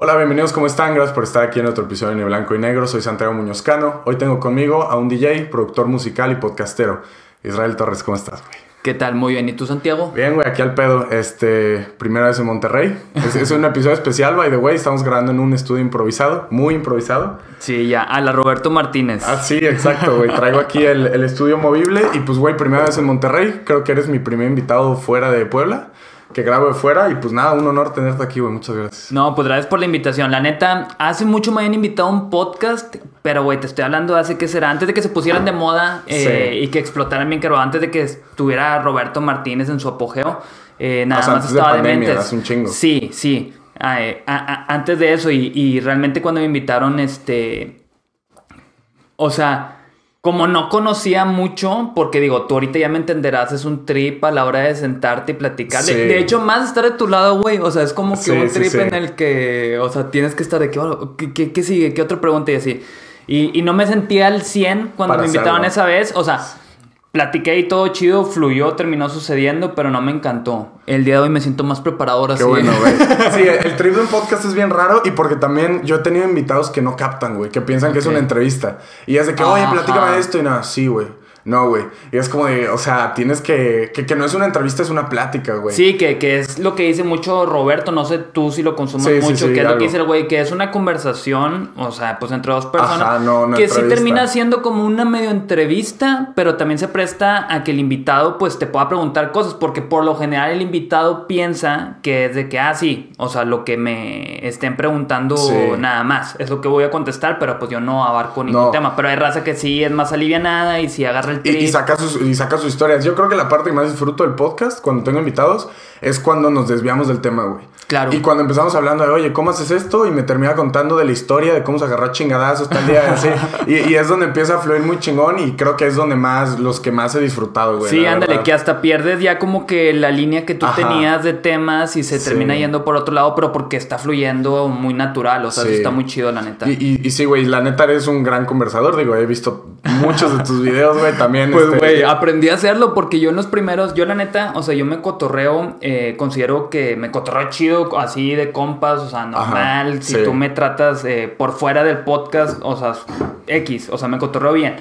Hola, bienvenidos, ¿cómo están? Gracias por estar aquí en otro episodio de Ni Blanco y Negro. Soy Santiago Muñozcano. Hoy tengo conmigo a un DJ, productor musical y podcastero. Israel Torres, ¿cómo estás, güey? ¿Qué tal? Muy bien. ¿Y tú, Santiago? Bien, güey, aquí al pedo. Este, primera vez en Monterrey. Es, es un episodio especial, by the way. Estamos grabando en un estudio improvisado, muy improvisado. Sí, ya, a la Roberto Martínez. Ah, sí, exacto, güey. Traigo aquí el, el estudio movible y pues, güey, primera vez en Monterrey. Creo que eres mi primer invitado fuera de Puebla que grabo de fuera y pues nada, un honor tenerte aquí, güey. Muchas gracias. No, pues gracias por la invitación. La neta, hace mucho me habían invitado a un podcast, pero güey, te estoy hablando de hace que será, antes de que se pusieran de moda eh, y que explotaran bien, pero antes de que estuviera Roberto Martínez en su apogeo, eh, nada O sea, más antes de estaba de, pandemia, mentes. hace un chingo. Sí, sí. Ah, eh, a- a- antes de eso, y, y realmente cuando me invitaron, este. O sea, como no conocía mucho, porque digo, tú ahorita ya me entenderás, es un trip a la hora de sentarte y platicar. De- Sí. De, hecho, más estar de tu lado, güey. O sea, es como que Sí, un trip sí. en el que, o sea, tienes que estar de oh, ¿qué, qué, qué sigue? ¿Qué otra pregunta? Y así. Y, y no me sentía al 100 cuando Para me hacerlo. esa vez. O sea, platiqué y todo chido, fluyó, terminó sucediendo, pero no me encantó. El día de hoy me siento más preparado ahora Qué sí. bueno, güey. Sí, el trip de un podcast es bien raro y porque también yo he tenido invitados que no captan, güey, que piensan que es una entrevista. Y es de que, oye, platícame esto y nada, sí, güey. No, güey. Y es como de, o sea, tienes que, que, que no es una entrevista, es una plática, güey. Sí, que, que es lo que dice mucho Roberto, no sé tú si lo consumes Sí, mucho, sí, que es lo que dice el güey, que es una conversación, o sea, pues entre dos personas, Ajá, no, que sí termina siendo como una medio entrevista, pero también se presta a que el invitado pues te pueda preguntar cosas, porque por lo general el invitado piensa que es de que, ah, sí, o sea, lo que me estén preguntando nada más, es lo que voy a contestar, pero pues yo no abarco ningún No. tema, pero hay raza que sí es más alivianada y si agarra el Y, y saca sus, y saca sus historias. Yo creo que la parte que más disfruto del podcast, cuando tengo invitados, es cuando nos desviamos del tema, güey. Claro. Y cuando empezamos hablando de, oye, ¿cómo haces esto? Y me termina contando de la historia, de cómo se agarró chingadazos tal día, así. Y, y es donde empieza a fluir muy chingón y creo que es donde más, los que más he disfrutado, güey. Sí, ándale, verdad. que hasta pierdes ya como que la línea que tú Ajá. tenías de temas y se Sí. termina yendo por otro lado, pero porque está fluyendo muy natural, o sea, Sí. eso está muy chido, la neta. Y, y, y sí, güey, la neta eres un gran conversador. Digo, he visto muchos de tus videos, güey, también. Pues, este, güey, aprendí a hacerlo porque yo en los primeros, yo la neta, o sea, yo me cotorreo, eh, considero que me cotorreo chido, así de compas, o sea, normal. si sí. tú me tratas eh, por fuera del podcast, o sea, X, o sea, me cotorreo bien.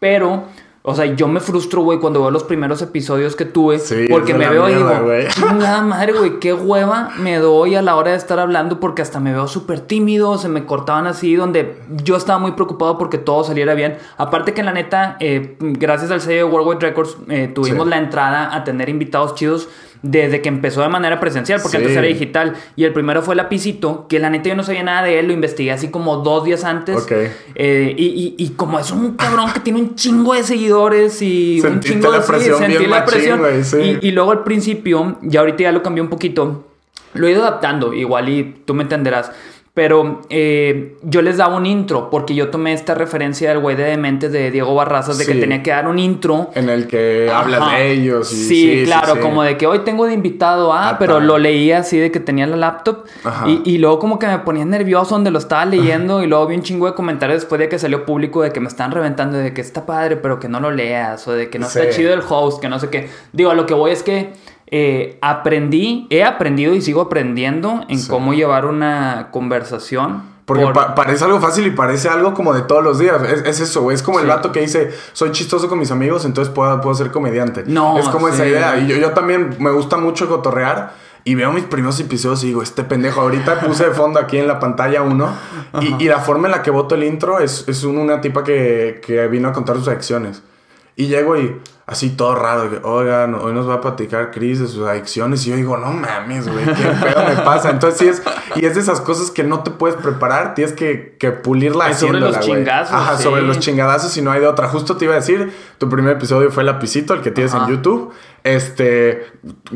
Pero, o sea, yo me frustro, güey, cuando veo los primeros episodios que tuve, Sí, porque me veo y mierda, digo, güey. chingada madre, güey, qué hueva me doy a la hora de estar hablando porque hasta me veo súper tímido, se me cortaban así, donde yo estaba muy preocupado porque todo saliera bien. Aparte que la neta, eh, gracias al sello de Worldwide Records, eh, tuvimos Sí. la entrada a tener invitados chidos desde que empezó de manera presencial, porque Sí. antes era digital. Y el primero fue Lapicito, que la neta yo no sabía nada de él, lo investigué así como dos días antes. Ok. Eh, y, y- y como es un cabrón que tiene un chingo de seguidores y un chingo la de sí, presión sentí la machín, presión. sí. Y, y luego al principio, ya ahorita ya lo cambié un poquito, lo he ido adaptando, igual y tú me entenderás. Pero eh, yo les daba un intro, porque yo tomé esta referencia del güey de Dementes de Diego Barrazas, de que tenía que dar un intro. En el que hablas Ajá. de ellos. Y, sí, claro, sí. como de que hoy tengo de invitado a, Ah, pero tal. lo leía así de que tenía la laptop. Ajá. Y, y luego como que me ponía nervioso donde lo estaba leyendo y luego vi un chingo de comentarios después de que salió público de que me están reventando de que está padre, pero que no lo leas o de que no está chido el host, que no sé qué. Digo, a lo que voy es que eh, aprendí, he aprendido y sigo aprendiendo en Sí. cómo llevar una conversación. Porque por- pa- parece algo fácil y parece algo como de todos los días. Es, es eso. Es como el Sí. vato que dice, soy chistoso con mis amigos, entonces puedo, puedo ser comediante. No, Es como esa sí. idea. Y yo, yo también me gusta mucho cotorrear. Y veo mis primeros episodios y digo, este pendejo, ahorita puse de fondo aquí en la pantalla uno. Y, y la forma en la que voto el intro es, es un- una tipa que, que vino a contar sus adicciones. Y llego y así todo raro, que, oigan, hoy nos va a platicar Chris de sus adicciones. Y yo digo, no mames, güey, qué pedo me pasa. Entonces sí es, y es de esas cosas que no te puedes preparar, tienes que, que pulirla Es sobre los güey. chingazos, Ajá, sí. sobre los chingadazos y no hay de otra. Justo te iba a decir, tu primer episodio fue Lapicito, el que tienes Ajá. en YouTube. Este,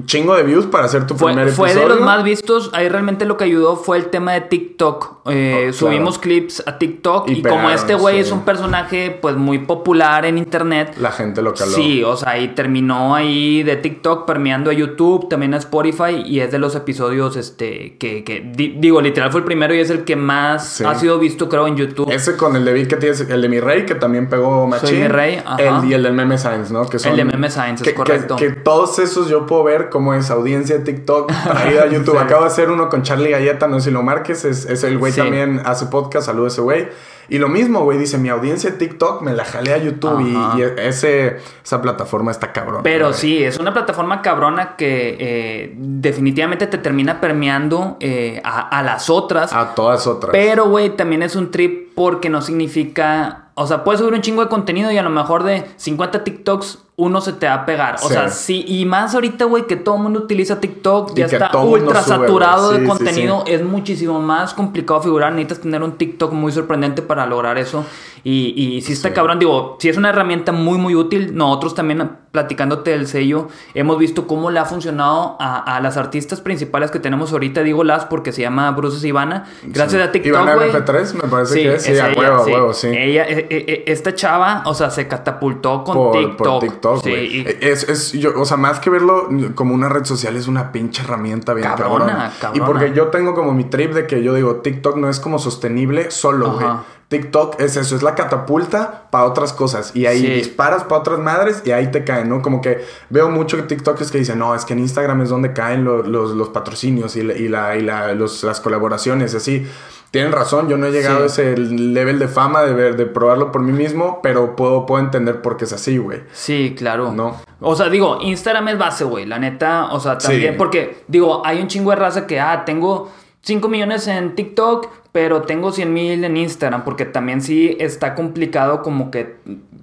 chingo de views para hacer tu Fue, primer fue episodio. de los más vistos. Ahí realmente lo que ayudó fue el tema de TikTok. Eh, Oh, subimos claro. clips a TikTok Y y, como este güey sí. es un personaje pues muy popular en internet. La gente lo caló. Sí, o sea, y terminó ahí de TikTok permeando a YouTube, también a Spotify y es de los episodios este que, que di- digo, literal fue el primero y es el que más Sí. ha sido visto creo en YouTube. Ese con el de Vic que tienes, el de mi rey, que también pegó machín. mi rey, ajá. El, y el del Meme Science, ¿no? Que son, El de Meme Science, es que- correcto. Que todos esos yo puedo ver cómo es audiencia de TikTok traída a YouTube. Acabo de hacer uno con Charlie Galleta, no sé si lo marques, es, es el güey también hace podcast, saludos a ese güey. Y lo mismo, güey, dice, mi audiencia de TikTok me la jalé a YouTube y, ese, esa plataforma está cabrona. Pero sí, es una plataforma cabrona que eh, definitivamente te termina permeando eh, a, a, las otras. A todas otras. Pero, güey, también es un trip porque no significa... O sea, puedes subir un chingo de contenido y a lo mejor de 50 TikToks uno se te va a pegar. O sea, sí, y más ahorita, güey, que todo el mundo utiliza TikTok, ya está ultra saturado de contenido, es muchísimo más complicado figurar. Necesitas tener un TikTok muy sorprendente para lograr eso. Y, y si está cabrón, digo, si es una herramienta muy, muy útil. Nosotros también, platicándote del sello, hemos visto cómo le ha funcionado a, las artistas principales que tenemos ahorita. Digo las porque se llama Bruce Ivana. Gracias a TikTok. Ivana MP3, me parece que es. Sí, a huevo, huevo, sí. Ella, e, e, e, esta chava, o sea, se catapultó con TikTok. Sí, es, es yo, o sea, más que verlo como una red social, es una pinche herramienta bien cabrona. cabrona. Y porque yo tengo como mi trip de que yo digo, TikTok no es como sostenible solo, güey. TikTok es eso, es la catapulta para otras cosas. Y ahí disparas para otras madres y ahí te caen, ¿no? Como que veo mucho TikTokers que dicen, no, es que en Instagram es donde caen los, los, patrocinios y, la, y la, los, las colaboraciones, así tienen razón, yo no he llegado a ese level de fama de ver, de probarlo por mí mismo, pero puedo, puedo entender por qué es así, güey. Sí, claro. ¿No? O sea, digo, Instagram es base, güey, la neta, o sea, también, porque, digo, hay un chingo de raza que, ah, tengo 5 millones en TikTok, pero tengo 100 mil en Instagram, porque también sí está complicado como que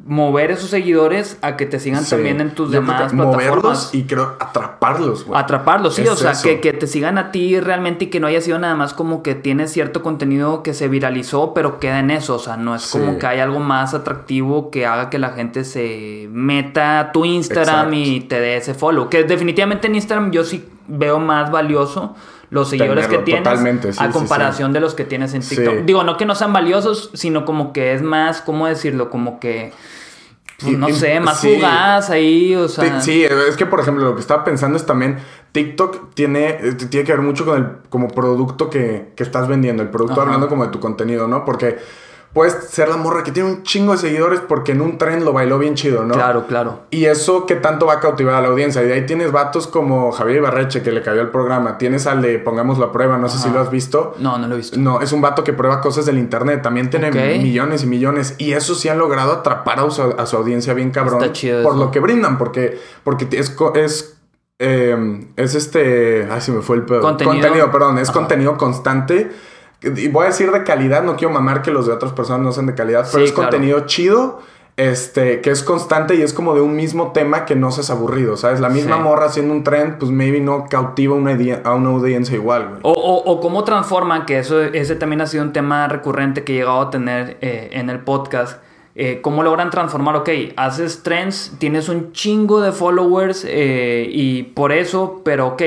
mover esos seguidores a que te sigan también en tus demás plataformas. y creo atraparlos, güey. Atraparlos, sí, o sea, que, que, te sigan a ti realmente y que no haya sido nada más como que tienes cierto contenido que se viralizó, pero queda en eso, o sea, no es como que hay algo más atractivo que haga que la gente se meta a tu Instagram y te dé ese follow, que definitivamente en Instagram yo sí veo más valioso los seguidores que tienes a comparación de los que tienes en TikTok. Digo, no que no sean valiosos, sino como que es más, ¿cómo decirlo? Como que pues, no sé, más fugaz ahí, o sea. Sí, es que por ejemplo lo que estaba pensando es también TikTok tiene, eh, tiene que ver mucho con el como producto que, que estás vendiendo, el producto hablando como de tu contenido, ¿no? Porque puedes ser la morra que tiene un chingo de seguidores porque en un tren lo bailó bien chido, ¿no? Claro, claro. Y eso que tanto va a cautivar a la audiencia. Y de ahí tienes vatos como Javier Ibarreche que le cayó el programa. Tienes al de Pongamos la prueba, no sé si lo has visto. No, no lo he visto. No, es un vato que prueba cosas del internet. También tiene millones y millones. Y eso sí han logrado atrapar a su, audiencia bien cabrón. Está chido por lo que brindan, porque, porque es, es eh, es este. Ay, se me fue el pedo. Contenido. contenido perdón. Es contenido constante y voy a decir de calidad, no quiero mamar que los de otras personas no sean de calidad, pero es contenido chido, este, que es constante y es como de un mismo tema que no seas aburrido, ¿sabes? La misma morra haciendo un trend, pues maybe no cautiva una a una audiencia igual, güey. O, o, cómo transforman, que eso, ese también ha sido un tema recurrente que he llegado a tener eh, en el podcast. Eh, ¿Cómo logran transformar? Ok, haces trends, tienes un chingo de followers eh, y por eso, pero ok,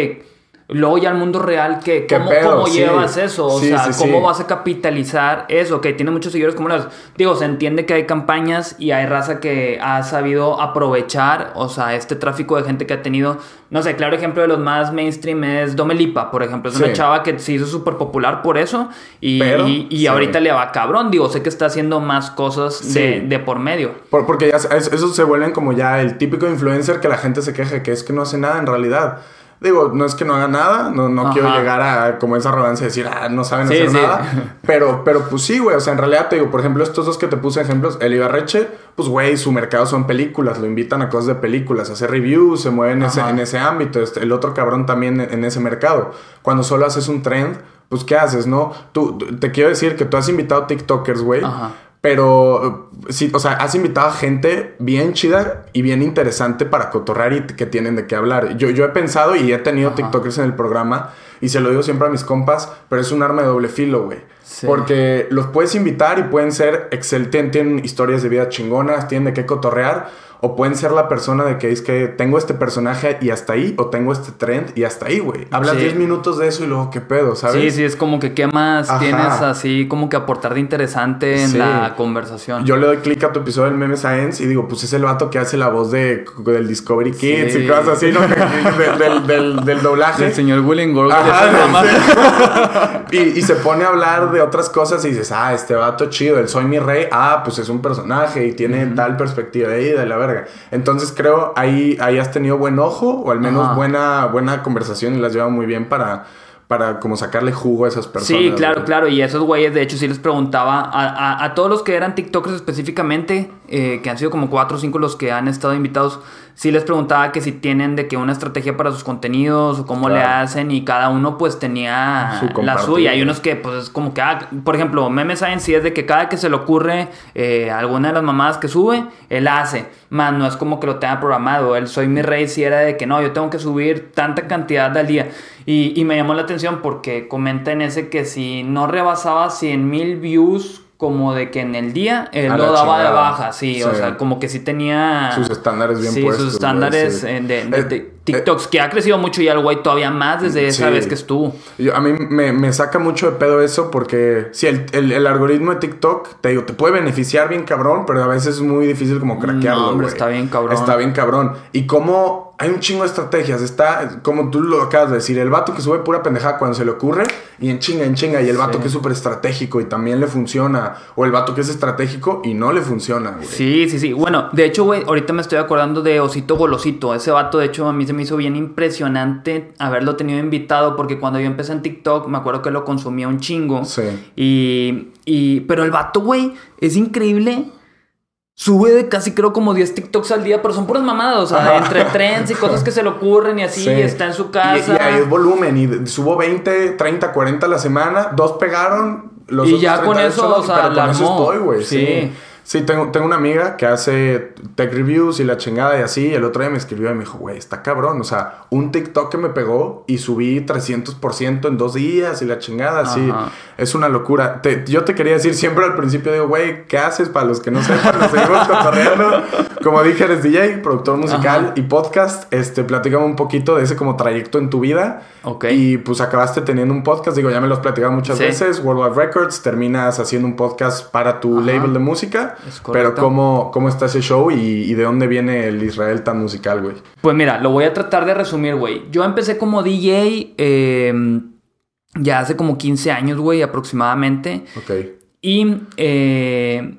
Luego ya al mundo real, que ¿cómo, ¿cómo llevas eso? O sea, ¿cómo vas a capitalizar eso? Que tiene muchos seguidores como las... Digo, se entiende que hay campañas y hay raza que ha sabido aprovechar, o sea, este tráfico de gente que ha tenido... No sé, claro ejemplo de los más mainstream es Domelipa, por ejemplo. Es una chava que se hizo súper popular por eso y, y, ahorita le va cabrón. Digo, sé que está haciendo más cosas de, de, por medio. porque ya eso se vuelven como ya el típico influencer que la gente se queja que es que no hace nada en realidad. Digo, no es que no haga nada, no, no quiero llegar a como esa arrogancia de decir, ah, no saben hacer nada. Pero, pero pues sí, güey, o sea, en realidad te digo, por ejemplo, estos dos que te puse ejemplos, el Ibarreche, pues güey, su mercado son películas, lo invitan a cosas de películas, a hacer reviews, se mueve en ese, en ese ámbito. Este, el otro cabrón también en ese mercado. Cuando solo haces un trend, pues ¿qué haces, no? Tú, te quiero decir que tú has invitado TikTokers, güey. Ajá pero sí, o sea, has invitado a gente bien chida y bien interesante para cotorrar y que tienen de qué hablar. Yo, yo he pensado y he tenido TikTokers en el programa y se lo digo siempre a mis compas, pero es un arma de doble filo, güey. Porque los puedes invitar y pueden ser excelentes, tienen historias de vida chingonas, tienen de qué cotorrear o pueden ser la persona de que es que tengo este personaje y hasta ahí, o tengo este trend y hasta ahí, güey. Hablas 10 minutos de eso y luego qué pedo, ¿sabes? Sí, sí, es como que qué más tienes así, como que aportar de interesante en la conversación. Yo le doy clic a tu episodio del Meme Science y digo, pues es el vato que hace la voz de, del Discovery Kids y cosas así, ¿no? del, del, del, doblaje. El señor William y, y se pone a hablar de otras cosas y dices, ah, este vato chido, el Soy mi rey, ah, pues es un personaje y tiene tal perspectiva ahí de la verga. Entonces creo ahí, ahí has tenido buen ojo o al menos Ajá. buena, buena conversación y las llevado muy bien para, para como sacarle jugo a esas personas. Sí, claro, güey. claro. Y esos güeyes, de hecho, sí les preguntaba a, a- a todos los que eran TikTokers específicamente, eh, que han sido como cuatro o cinco los que han estado invitados, sí les preguntaba que si tienen de que una estrategia para sus contenidos o cómo le Claro. hacen y cada uno pues tenía Su la suya. Hay unos que pues es como que, ah, por ejemplo, Meme Science sí es de que cada que se le ocurre eh, alguna de las mamadas que sube, él hace. Más no es como que lo tenga programado. El Soy Mi Rey sí era de que no, yo tengo que subir tanta cantidad al día. Y, y me llamó la atención porque comenta en ese que si no rebasaba 100 mil views como de que en el día, él A lo daba de baja, sí, o sea, como que sí tenía... Sus estándares bien sí, puestos, sus estándares güey, sí. eh, de, de- Eh, de TikToks, que ha crecido mucho y el güey todavía más desde esa Sí. vez que estuvo. Yo- a mí me, me saca mucho de pedo eso porque sí, el, el- el algoritmo de TikTok, te digo, te puede beneficiar bien cabrón, pero a veces es muy difícil como craquearlo. No, hombre, está bien cabrón. Está bien cabrón. Y como hay un chingo de estrategias, está, como tú lo acabas de decir, el vato que sube pura pendejada cuando se le ocurre y en chinga, en chinga, y el vato Sí. que es súper estratégico y también le funciona, o el vato que es estratégico y no le funciona, güey. Sí, sí, sí. Bueno, de hecho, güey, ahorita me estoy acordando de Osito Golosito. Ese vato, de hecho, a mí se me hizo bien impresionante haberlo tenido invitado porque cuando yo empecé en TikTok, me acuerdo que lo consumía un chingo. Sí. Y, y, pero el vato, güey, es increíble. Sube de casi creo como 10 TikToks al día, pero son puras mamadas, o sea, Ajá. entre trends y cosas que se le ocurren y así, Sí. está en su Y, casa. y ahí es volumen. Y subo 20, 30, 40 a la semana. Dos pegaron. Los Y ya con 30 eso, solo, o sea, pero la con eso estoy, güey. Sí. Sí. Sí, tengo, tengo una amiga que hace tech reviews y la chingada y así. Y el otro día me escribió y me dijo, güey, está cabrón. O sea, un TikTok que me pegó y subí 300% en dos días y la chingada, así. Ajá. Es una locura. Te- yo te quería decir siempre al principio, digo, güey, ¿qué haces? Para los que no sepan, nos seguimos cotorreando. Como dije, eres DJ, productor musical Ajá. y podcast. Este, platícame un poquito de ese como trayecto en tu vida. Ok. Y pues acabaste teniendo un podcast, digo, ya me lo has platicado muchas Sí. veces, Worldwide Records, terminas haciendo un podcast para tu Ajá. label de música. Es Pero. ¿cómo, ¿cómo está ese show y, y de dónde viene el Israel tan musical, güey? Pues mira, lo voy a tratar de resumir, güey. Yo empecé como DJ eh, ya hace como 15 años, güey, aproximadamente. Ok. Y eh,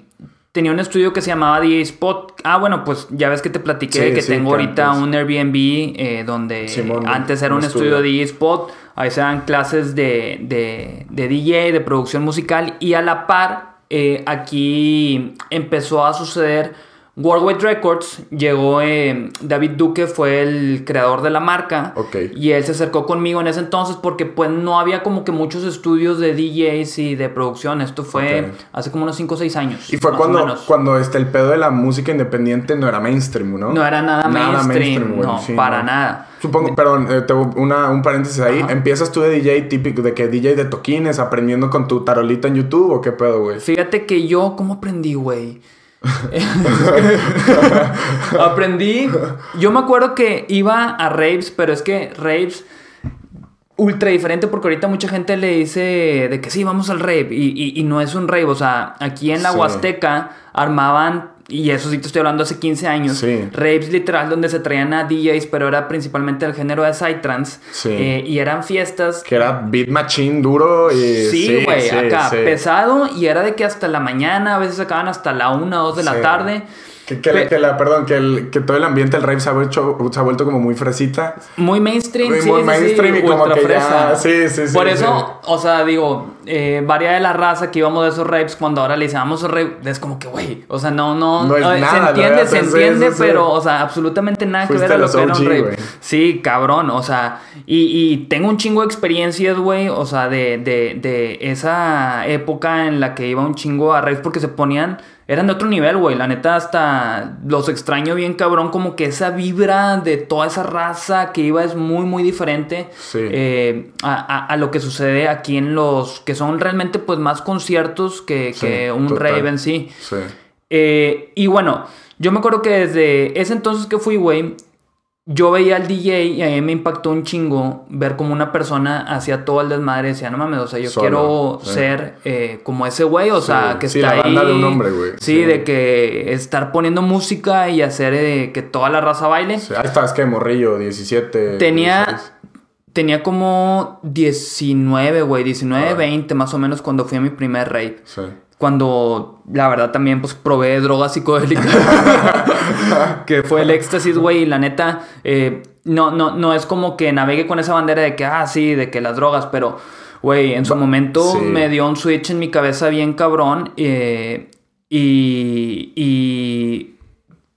tenía un estudio que se llamaba DJ Spot. Ah, bueno, pues ya ves que te platiqué Sí, que sí, tengo ahorita antes- un Airbnb eh, donde Simón, antes era un estudio de estudio. DJ Spot. Ahí se dan clases de, de, de DJ, de producción musical. Y a la par, eh, aquí empezó a suceder Worldwide Records. Llegó eh, David Duque, fue el creador de la marca. Ok. Y él se acercó conmigo en ese entonces porque pues no había como que muchos estudios de DJs y de producción. Esto fue hace como unos 5 o 6 años. Y fue cuando, cuando este, el pedo de la música independiente no era mainstream, ¿no? No era nada, mainstream, güey, no, sí, para nada. Supongo, perdón, eh, te- una, un paréntesis ahí. Ajá. ¿Empiezas tú de DJ típico, de que DJ de toquines, aprendiendo con tu tarolita en YouTube o qué pedo, güey? Fíjate que yo, ¿cómo aprendí, güey? aprendí. Yo me acuerdo que iba a raves, pero es que raves ultra diferente porque ahorita mucha gente le dice de que sí, vamos al rave y, y- y no es un rave. O sea, aquí en la Sí. Huasteca armaban, y eso sí te estoy hablando hace 15 años, Sí. raves literal donde se traían a DJs, pero era principalmente el género de Psytrance. Sí. eh, y eran fiestas Que era beat machine duro y... Sí, güey, sí, acá, pesado y era de que hasta la mañana, a veces acaban hasta la una o dos de la Sí. tarde. Que, que, la, perdón, que, el, que todo el ambiente del rave se ha, vuelto, se ha vuelto como muy fresita. Muy mainstream, Muy- sí, muy sí, mainstream sí, y como que ya- fresa. sí, sí, sí, Por eso, o sea, digo, eh, varia de la raza que íbamos de esos raves, cuando ahora le dicen, vamos a es como que, güey, o sea, no, no, No es eh, nada, se entiende, verdad, se entiende, pero, o sea, absolutamente nada Fuiste que ver a lo que era un rave. Sí, cabrón, o sea, y, y tengo un chingo de experiencias, güey, o sea, de, de, de esa época en la que iba un chingo a raves porque se ponían, eran de otro nivel, güey, la neta hasta los extraño bien cabrón, como que esa vibra de toda esa raza que iba es muy, muy diferente Sí. eh, a, a- a lo que sucede aquí en los, que son realmente pues más conciertos que, Sí, que un total. rave en sí. Sí. Eh, y bueno, yo me acuerdo que desde ese entonces que fui, güey, yo veía al DJ y a mí me impactó un chingo ver como una persona hacía todo el desmadre decía, no mames, o sea, yo Solo, quiero sí. ser eh, como ese güey, o Sí, sea, que sí, está la banda ahí. de un hombre, güey. Sí, de que estar poniendo música y hacer eh, que toda la raza baile. Sí, Ahí estabas que morrillo, 17. Tenía- 16. tenía como 19, güey, 19, Ah. 20 más o menos cuando fui a mi primer raid. Sí. Cuando, la verdad, también, pues, probé drogas psicodélicas. que fue el éxtasis, güey. Y la neta, eh, no, no, no es como que navegue con esa bandera de que, ah, sí, de que las drogas, pero, güey, en su momento sí. me dio un switch en mi cabeza bien cabrón. eh, y, y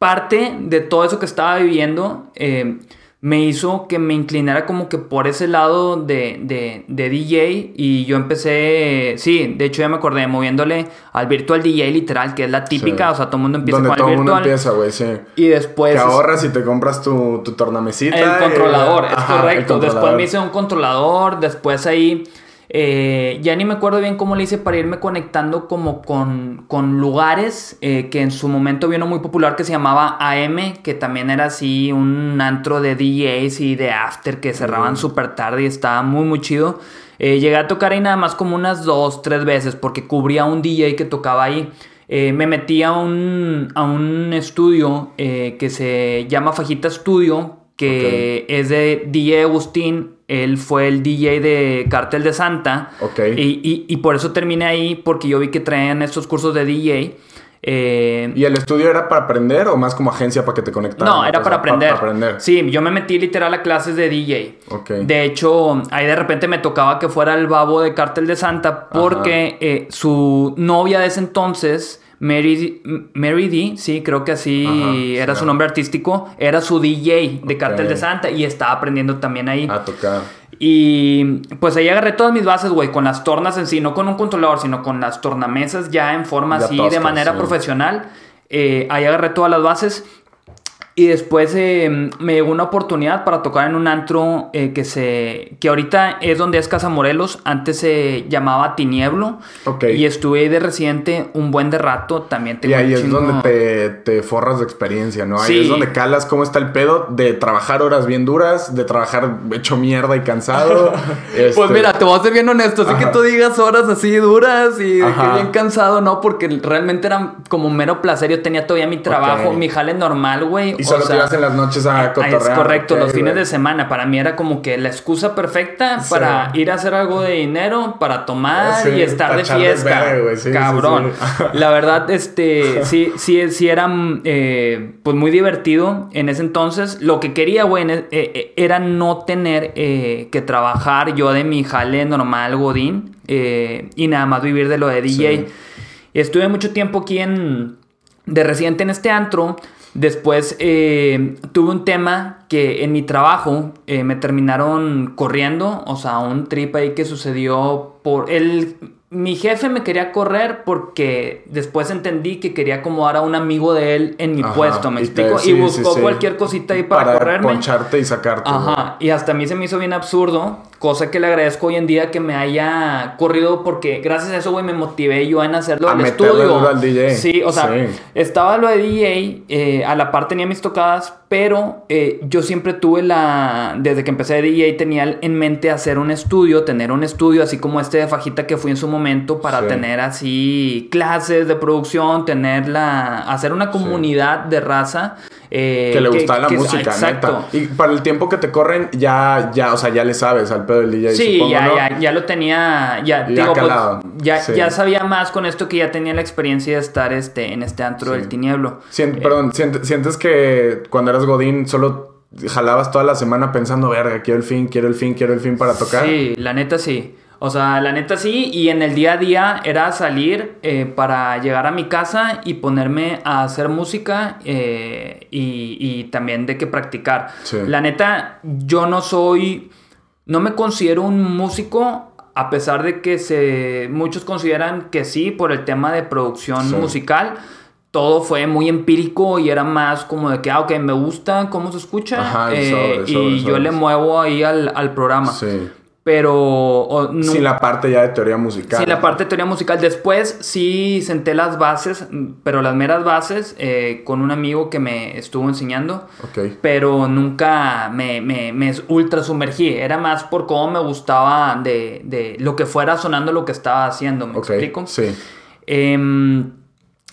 parte de todo eso que estaba viviendo eh, me hizo que me inclinara como que por ese lado de, de, de DJ y yo empecé, sí, de hecho ya me acordé, moviéndole al virtual DJ literal, que es la típica, Sí. o sea, todo el mundo empieza Donde con todo el mundo empieza, güey, sí. Y después... Te ahorras y te compras tu, tu tornamesita. El y- controlador, es Ajá, correcto. Después me hice un controlador, después ahí... eh, ya ni me acuerdo bien cómo le hice para irme conectando como con, con lugares eh, que en su momento vino muy popular que se llamaba AM, que también era así un antro de DJs y de after que cerraban súper tarde y estaba muy muy chido. Eh, llegué a tocar ahí nada más como unas dos, tres veces porque cubría un DJ que tocaba ahí. Eh, me metí a un, a un estudio eh, que se llama Fajita Studio, que es de DJ Agustín. Él fue el DJ de Cartel de Santa. Ok. Y, y- y por eso terminé ahí, porque yo vi que traían estos cursos de DJ. Eh, ¿Y el estudio era para aprender o más como agencia para que te conectaran? no, era para aprender. Para aprender. Sí, yo me metí literal a clases de DJ. Ok. De hecho, ahí de repente me tocaba que fuera el babo de Cartel de Santa porque eh, su novia de ese entonces, Mary, Mary D, sí, creo que así Ajá, era sí. su nombre artístico, era su DJ de. Cartel de Santa y estaba aprendiendo también ahí. A tocar. Y pues ahí agarré todas mis bases, güey, con las tornas en sí, no con un controlador, sino con las tornamesas ya en forma Ya así de manera sí. profesional. Eh, ahí agarré todas las bases. Y después eh, me llegó una oportunidad para tocar en un antro eh, que se que ahorita es donde es Casa Morelos, antes se llamaba Tinieblo. Ok. Y estuve ahí de residente un buen de rato, también Y tengo ahí un es chingo- donde te, te forras de experiencia, ¿no? Ahí Sí. es donde calas cómo está el pedo de trabajar horas bien duras, de trabajar hecho mierda y cansado. Pues Este, mira, te voy a ser bien honesto, así que tú digas horas así duras y de que Ajá. bien cansado, ¿no? Porque realmente era como mero placer, yo tenía todavía mi trabajo, mi jale normal, güey. O solo te sea, ibas en las noches a Ah, cotorrear. Es correcto, los fines de semana para mí era como que la excusa perfecta Sí. para ir a hacer algo de dinero, para tomar Sí, y estar de fiesta. sí, Cabrón. La verdad, este, sí, sí, sí era eh, pues muy divertido en ese entonces. Lo que quería, güey, e- eh, eh, era no tener eh, que trabajar yo de mi jale normal, Godín, y nada más vivir de lo de DJ. Estuve mucho tiempo aquí en, de residente en este antro. Después eh, tuve un tema que en mi trabajo eh, me terminaron corriendo, o sea, un trip ahí que sucedió por el... Mi jefe me quería correr porque después entendí que quería acomodar a un amigo de él en mi Ajá, puesto, ¿me y te- explico? sí, y buscó sí. cualquier cosita ahí para, Para correrme. poncharte y sacarte. Ajá, y hasta a mí se me hizo bien absurdo, cosa que le agradezco hoy en día que me haya corrido porque gracias a eso, güey, me motivé yo en hacerlo A al estudio. al DJ. Sí, o sea, Sí. estaba lo de DJ, eh, a la par tenía mis tocadas, pero eh, yo siempre tuve la, desde que empecé de DJ tenía en mente hacer un estudio, tener un estudio así como este de Fajita que fui en su momento para Sí. tener así clases de producción, tener la, hacer una comunidad de raza. Eh, Que le gustaba la que- música, exacto. neta. Y para el tiempo que te corren, ya, ya, o sea, ya le sabes al pedo del DJ. Sí, supongo, ya, ¿no? ya, ya lo tenía, ya, Ya digo, pues, ya, Sí. ya sabía más con esto que ya tenía la experiencia de estar este, en este antro Sí. del tinieblo. Sien- Eh, Perdón, sientes, sientes que cuando eras Godín solo jalabas toda la semana pensando, verga, quiero el fin, quiero el fin, quiero el fin para tocar. Sí, la neta sí. O sea, la neta sí. Y en el día a día era salir eh, para llegar a mi casa y ponerme a hacer música eh, y, y también de que practicar. Sí. La neta, yo no soy. No me considero un músico. A pesar de que se, muchos consideran que sí por el tema de producción Sí. musical, todo fue muy empírico y era más como de que, ah, ok, me gusta cómo se escucha Ajá, y eh, y yo le muevo ahí al, al programa. Sí. Pero o, no- Sin la parte ya de teoría musical. sin la parte de teoría musical. Después sí senté las bases, pero las meras bases eh, con un amigo que me estuvo enseñando. Ok. Pero nunca me, me, me ultra sumergí. Era más por cómo me gustaba de, de lo que fuera sonando lo que estaba haciendo. ¿Me explico? Sí. Em,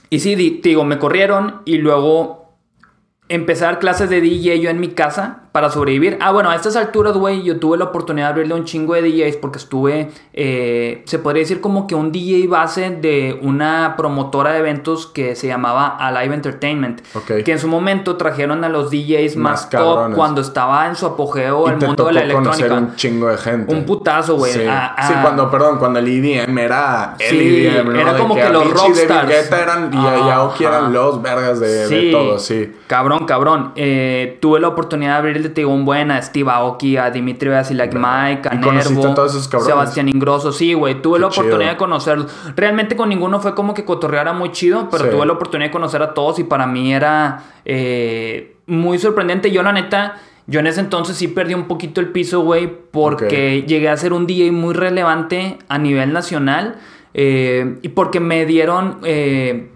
y sí, digo, me corrieron y luego empezar clases de DJ yo en mi casa para sobrevivir. Ah, bueno, a estas alturas, güey, yo tuve la oportunidad de abrirle un chingo de DJs porque estuve, eh, se podría decir como que un DJ base de una promotora de eventos que se llamaba Alive Entertainment. Ok. Que en su momento trajeron a los DJs más, Más top cuando estaba en su apogeo Y el te mundo de la electrónica. un chingo de gente. Un putazo, güey. Sí. A- a- Sí, cuando, perdón, cuando el EDM era el Sí, EDM, ¿no? era De como que los rockstars. Eran, y. Aoki eran los vergas de, todo, sí. Cabrón, cabrón. Eh, tuve la oportunidad de abrirle, te digo, un buen a Steve Aoki, a Dimitri Vasilak Mike, a ¿Y conociste Nervo, a todos esos cabrones? Sebastián Ingrosso. Sí, güey. Tuve Qué la oportunidad chido. de conocerlos. Realmente con ninguno fue como que cotorreara muy chido, pero Sí. tuve la oportunidad de conocer a todos y para mí era eh, muy sorprendente. Yo, la neta, yo en ese entonces sí perdí un poquito el piso, güey, porque llegué a ser un DJ muy relevante a nivel nacional eh, y porque me dieron... eh,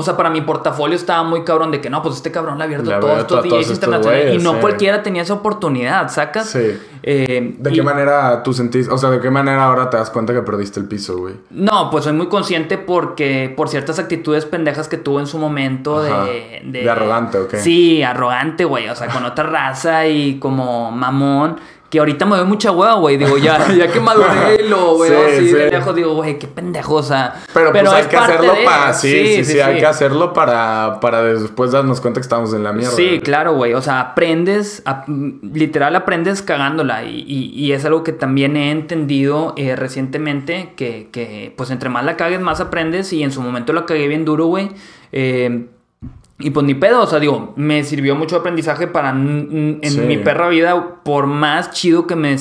o sea, para mi portafolio estaba muy cabrón de que no, pues este cabrón le ha abierto Le todos estos DJs estos internacionales. güeyes, y no cualquiera tenía esa oportunidad, ¿sacas? Sí. Eh, ¿De y- qué manera tú sentís? O sea, ¿de qué manera ahora te das cuenta que perdiste el piso, güey? No, pues soy muy consciente porque por ciertas actitudes pendejas que tuve en su momento Ajá. de, De arrogante, ¿o qué? Sí, arrogante, güey. O sea, con otra raza y como mamón. Que ahorita me doy mucha hueva, güey. Digo, ya, ya que maduré lo veo Sí, así sí. de lejos, digo, güey, qué pendejo, o sea. Pero, pues hay que hacerlo de- para... Sí, sí, sí, hay que hacerlo para, para después darnos cuenta que estamos en la mierda. Sí, güey. claro, güey. O sea, aprendes, ap- literal aprendes cagándola. Y, y- y es algo que también he entendido eh, recientemente, que, que, pues entre más la cagues, más aprendes. Y en su momento la cagué bien duro, güey. Eh, y pues ni pedo, o sea, digo, me sirvió mucho aprendizaje para en Sí. mi perra vida, por más chido que me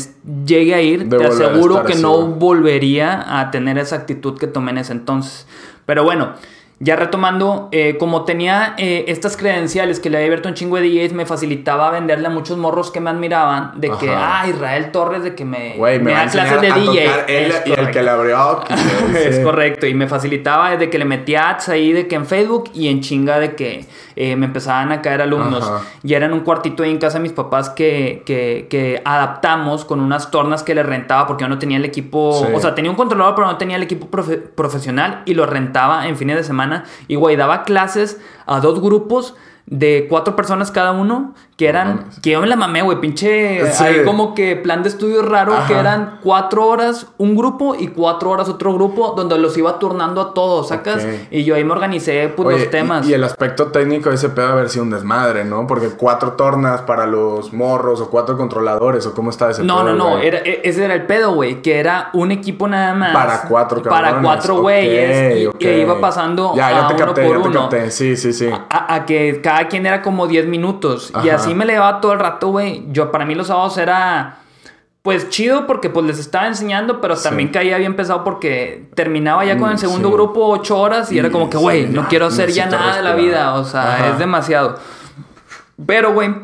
llegue a ir, De te aseguro que así, no volvería a tener esa actitud que tomé en ese entonces. Pero bueno, ya retomando, eh, como tenía eh, estas credenciales que le había abierto un chingo de DJs, me facilitaba venderle a muchos morros que me admiraban, de que, Ajá. ah, Israel Torres, de que me, Güey, me, va a da clases de a DJ. él y el que le abrió. que- Es correcto, y me facilitaba desde que le metía ads ahí de que en Facebook y en chinga de que eh, me empezaban a caer alumnos. Ajá. Y era en un cuartito ahí en casa de mis papás que, que, que adaptamos con unas tornas que le rentaba porque yo no tenía el equipo, Sí. o sea, tenía un controlador pero no tenía el equipo profe- profesional y lo rentaba en fines de semana. Y güey, daba clases a dos grupos de cuatro personas cada uno, que eran, que yo me la mamé, güey, pinche, Sí. ahí como que plan de estudio raro, que eran cuatro horas un grupo y cuatro horas otro grupo, donde los iba turnando a todos, ¿sacas? Y yo ahí me organicé, pues, Oye, los temas. Y, y el aspecto técnico de ese pedo haber sido un desmadre, ¿no? Porque cuatro tornas para los morros o cuatro controladores o cómo está ese No, pedo, no, no, güey? era, e- ese era el pedo, güey, que era un equipo nada más. Para cuatro Para cabrones. cuatro Ok, güeyes. y, ok. y iba pasando Ya, ya a te uno capté, por ya te uno. capté. Sí, sí, sí. A, a que cada quien era como 10 minutos. Y Ajá. Así me le llevaba todo el rato, güey. Yo, para mí los sábados era... Pues chido porque pues les estaba enseñando, pero Sí. también caía bien pesado porque terminaba ya con el Mm, segundo sí. grupo ocho horas y, era como que, Sí, güey, sí, no quiero hacer ya nada de la respirar. vida. O sea, Ajá. es demasiado. Pero, güey,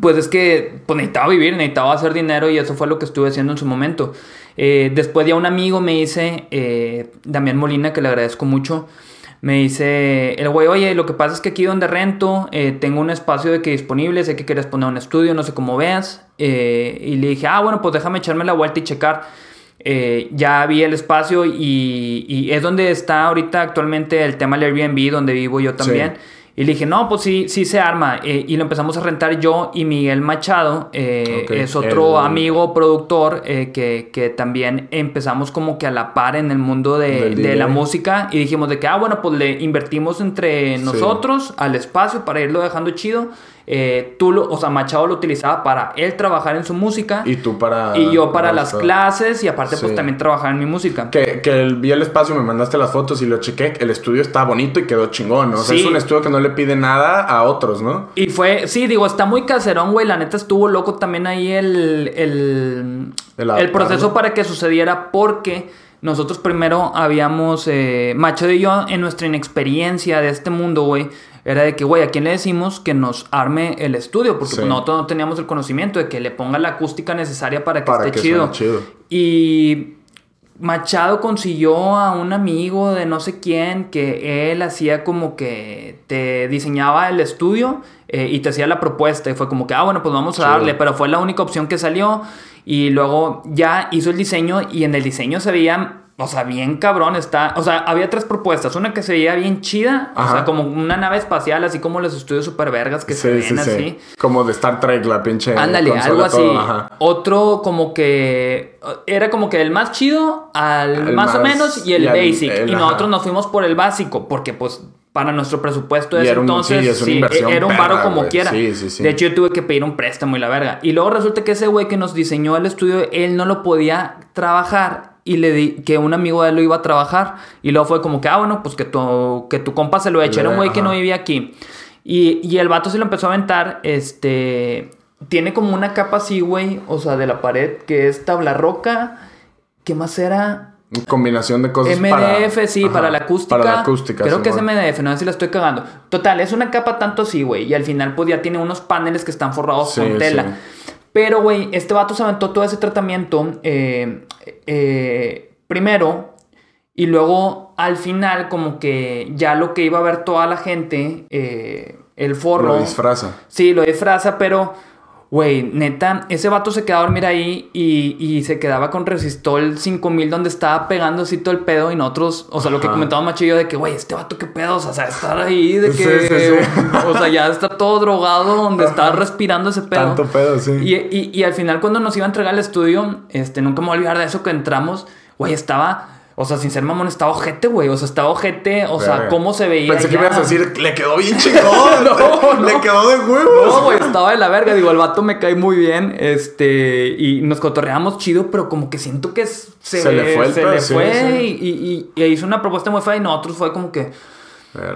pues es que pues necesitaba vivir, necesitaba hacer dinero y eso fue lo que estuve haciendo en su momento. Eh, después ya un amigo me dice, eh, Damián Molina, que le agradezco mucho, me dice el güey, oye, lo que pasa es que aquí donde rento eh, tengo un espacio de que disponible, sé que quieres poner un estudio, no sé cómo veas. Eh, y le dije, ah, bueno, pues déjame echarme la vuelta y checar. Eh, ya vi el espacio y, y es donde está ahorita actualmente el tema del Airbnb, donde vivo yo también. Y le dije, no, pues sí, sí se arma. Eh, y lo empezamos a rentar yo y Miguel Machado, eh, es otro el- amigo productor eh, que, que también empezamos como que a la par en el mundo de, de la música. Y dijimos de que, ah, bueno, pues le invertimos entre Sí. nosotros al espacio para irlo dejando chido. Eh, tú, lo, o sea, Machado lo utilizaba para él trabajar en su música. Y tú para... Y yo para las clases y aparte pues también trabajar en mi música. Que, que el- vi el espacio, me mandaste las fotos y lo chequé. El estudio está bonito y quedó chingón, ¿no? O sea, Sí. es un estudio que no le pide nada a otros, ¿no? Y fue, sí, digo, está muy caserón, güey. La neta estuvo loco también ahí el, el, El el proceso para que sucediera porque nosotros primero habíamos, eh, Macho y yo, en nuestra inexperiencia de este mundo, güey, era de que, güey, ¿a quién le decimos que nos arme el estudio? Porque Sí. pues, nosotros no teníamos el conocimiento de que le ponga la acústica necesaria para que Para esté que chido. Y Machado consiguió a un amigo de no sé quién que él hacía como que te diseñaba el estudio eh, y te hacía la propuesta y fue como que, ah, bueno, pues vamos a darle, pero fue la única opción que salió y luego ya hizo el diseño y en el diseño se veía o sea, bien cabrón está. O sea, había tres propuestas. Una que se veía bien chida, o sea, como una nave espacial, así como los estudios super vergas que se ven así. Como de Star Trek, la pinche. Ándale, algo así. Otro como que. Era como que el más chido al más, o menos y el basic. y nosotros nos fuimos por el básico, porque pues para nuestro presupuesto de ese entonces sí, era un varo como quiera. de hecho, yo tuve que pedir un préstamo y la verga. Y luego resulta que ese güey que nos diseñó el estudio, él no lo podía trabajar y le di que un amigo de él lo iba a trabajar. Y luego fue como que, ah, bueno, pues que tu, que tu compa se lo eche. Era un güey que no vivía aquí. Y, y el vato se lo empezó a aventar. Este. Tiene como una capa así, güey. O sea, de la pared, que es tabla roca. ¿Qué más era? Combinación de cosas MDF, sí, para la acústica. Para la acústica. Creo que es MDF, no sé si la estoy cagando. Total, es una capa tanto así, güey. Y al final, pues ya tiene unos paneles que están forrados con tela. Pero, güey, este vato se aventó todo ese tratamiento. Eh, eh, primero. Y luego, al final, como que ya lo que iba a ver toda la gente. Eh, el forro. Lo disfraza. Sí, lo disfraza, pero Güey, neta, ese vato se quedaba a dormir ahí y, se quedaba con Resistol 5000 donde estaba pegando así todo el pedo y nosotros, o sea, lo que comentaba Machillo de que, güey, este vato qué pedo, o sea, estar ahí de que, o sea, ya está todo drogado donde está respirando ese pedo. Tanto pedo, sí. Y, y, al final cuando nos iba a entregar el estudio, este, nunca me voy a olvidar de eso que entramos, güey, estaba o sea, sin ser mamón, estaba ojete, güey. O sea, estaba ojete. O sea, cómo se veía. Pensé que me ibas a decir, le quedó bien chingón. no, no, le quedó de huevos. No, güey, estaba de la verga. Digo, el vato me cae muy bien. Este, y nos cotorreamos chido, pero como que siento que se, se le fue el Se le fue Y, y, hizo una propuesta muy fea y nosotros fue como que.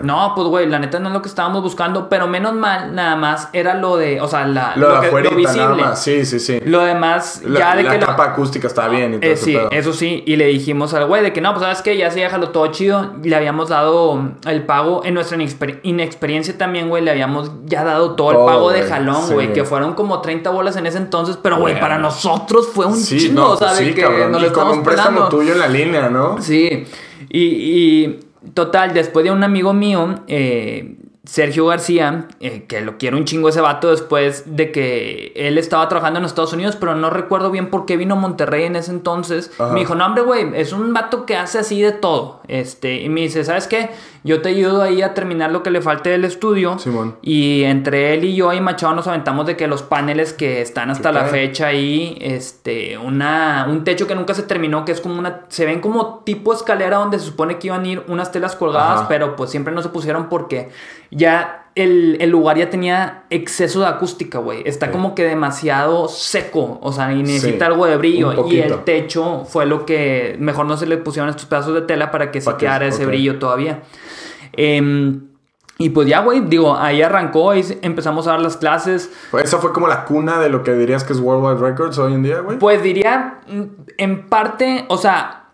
No, pues güey, la neta no es lo que estábamos buscando, pero menos mal, nada más era lo de, o sea, la, lo, que, lo visible. Nada más. Sí, sí, sí. Lo demás, ya de la que. La capa acústica está bien y todo eh, Sí, eso sí. Y le dijimos al güey de que no, pues sabes que ya sí, déjalo todo chido. Le habíamos dado el pago en nuestra inexperiencia también, güey. Le habíamos ya dado todo, el pago de jalón, güey. Que fueron como 30 bolas en ese entonces, pero güey, para nosotros fue un sí, chingo, sea, de que nos lo y con un préstamo tuyo en la línea, ¿no? Sí. y, y Total, después de un amigo mío, eh, Sergio García, eh, que lo quiero un chingo ese vato después de que él estaba trabajando en Estados Unidos, pero no recuerdo bien por qué vino a Monterrey en ese entonces. Me dijo, no, hombre, güey, es un vato que hace así de todo. Este, y me dice, ¿sabes qué? Yo te ayudo ahí a terminar lo que le falte del estudio. Simón. Y entre él y yo y Machado nos aventamos de que los paneles que están hasta la fecha ahí, este, una, un techo que nunca se terminó, que es como una, se ven como tipo escalera donde se supone que iban a ir unas telas colgadas, pero pues siempre no se pusieron porque ya el, lugar ya tenía exceso de acústica, güey. Está como que demasiado seco, o sea, y necesita algo de brillo. Y el techo fue lo que mejor no se le pusieron estos pedazos de tela para que se quedara ese brillo todavía. Em, y pues ya, güey, digo, ahí arrancó y empezamos a dar las clases. ¿Esa fue como la cuna de lo que dirías que es Worldwide Records hoy en día, güey? Pues diría, mm, en parte, o sea,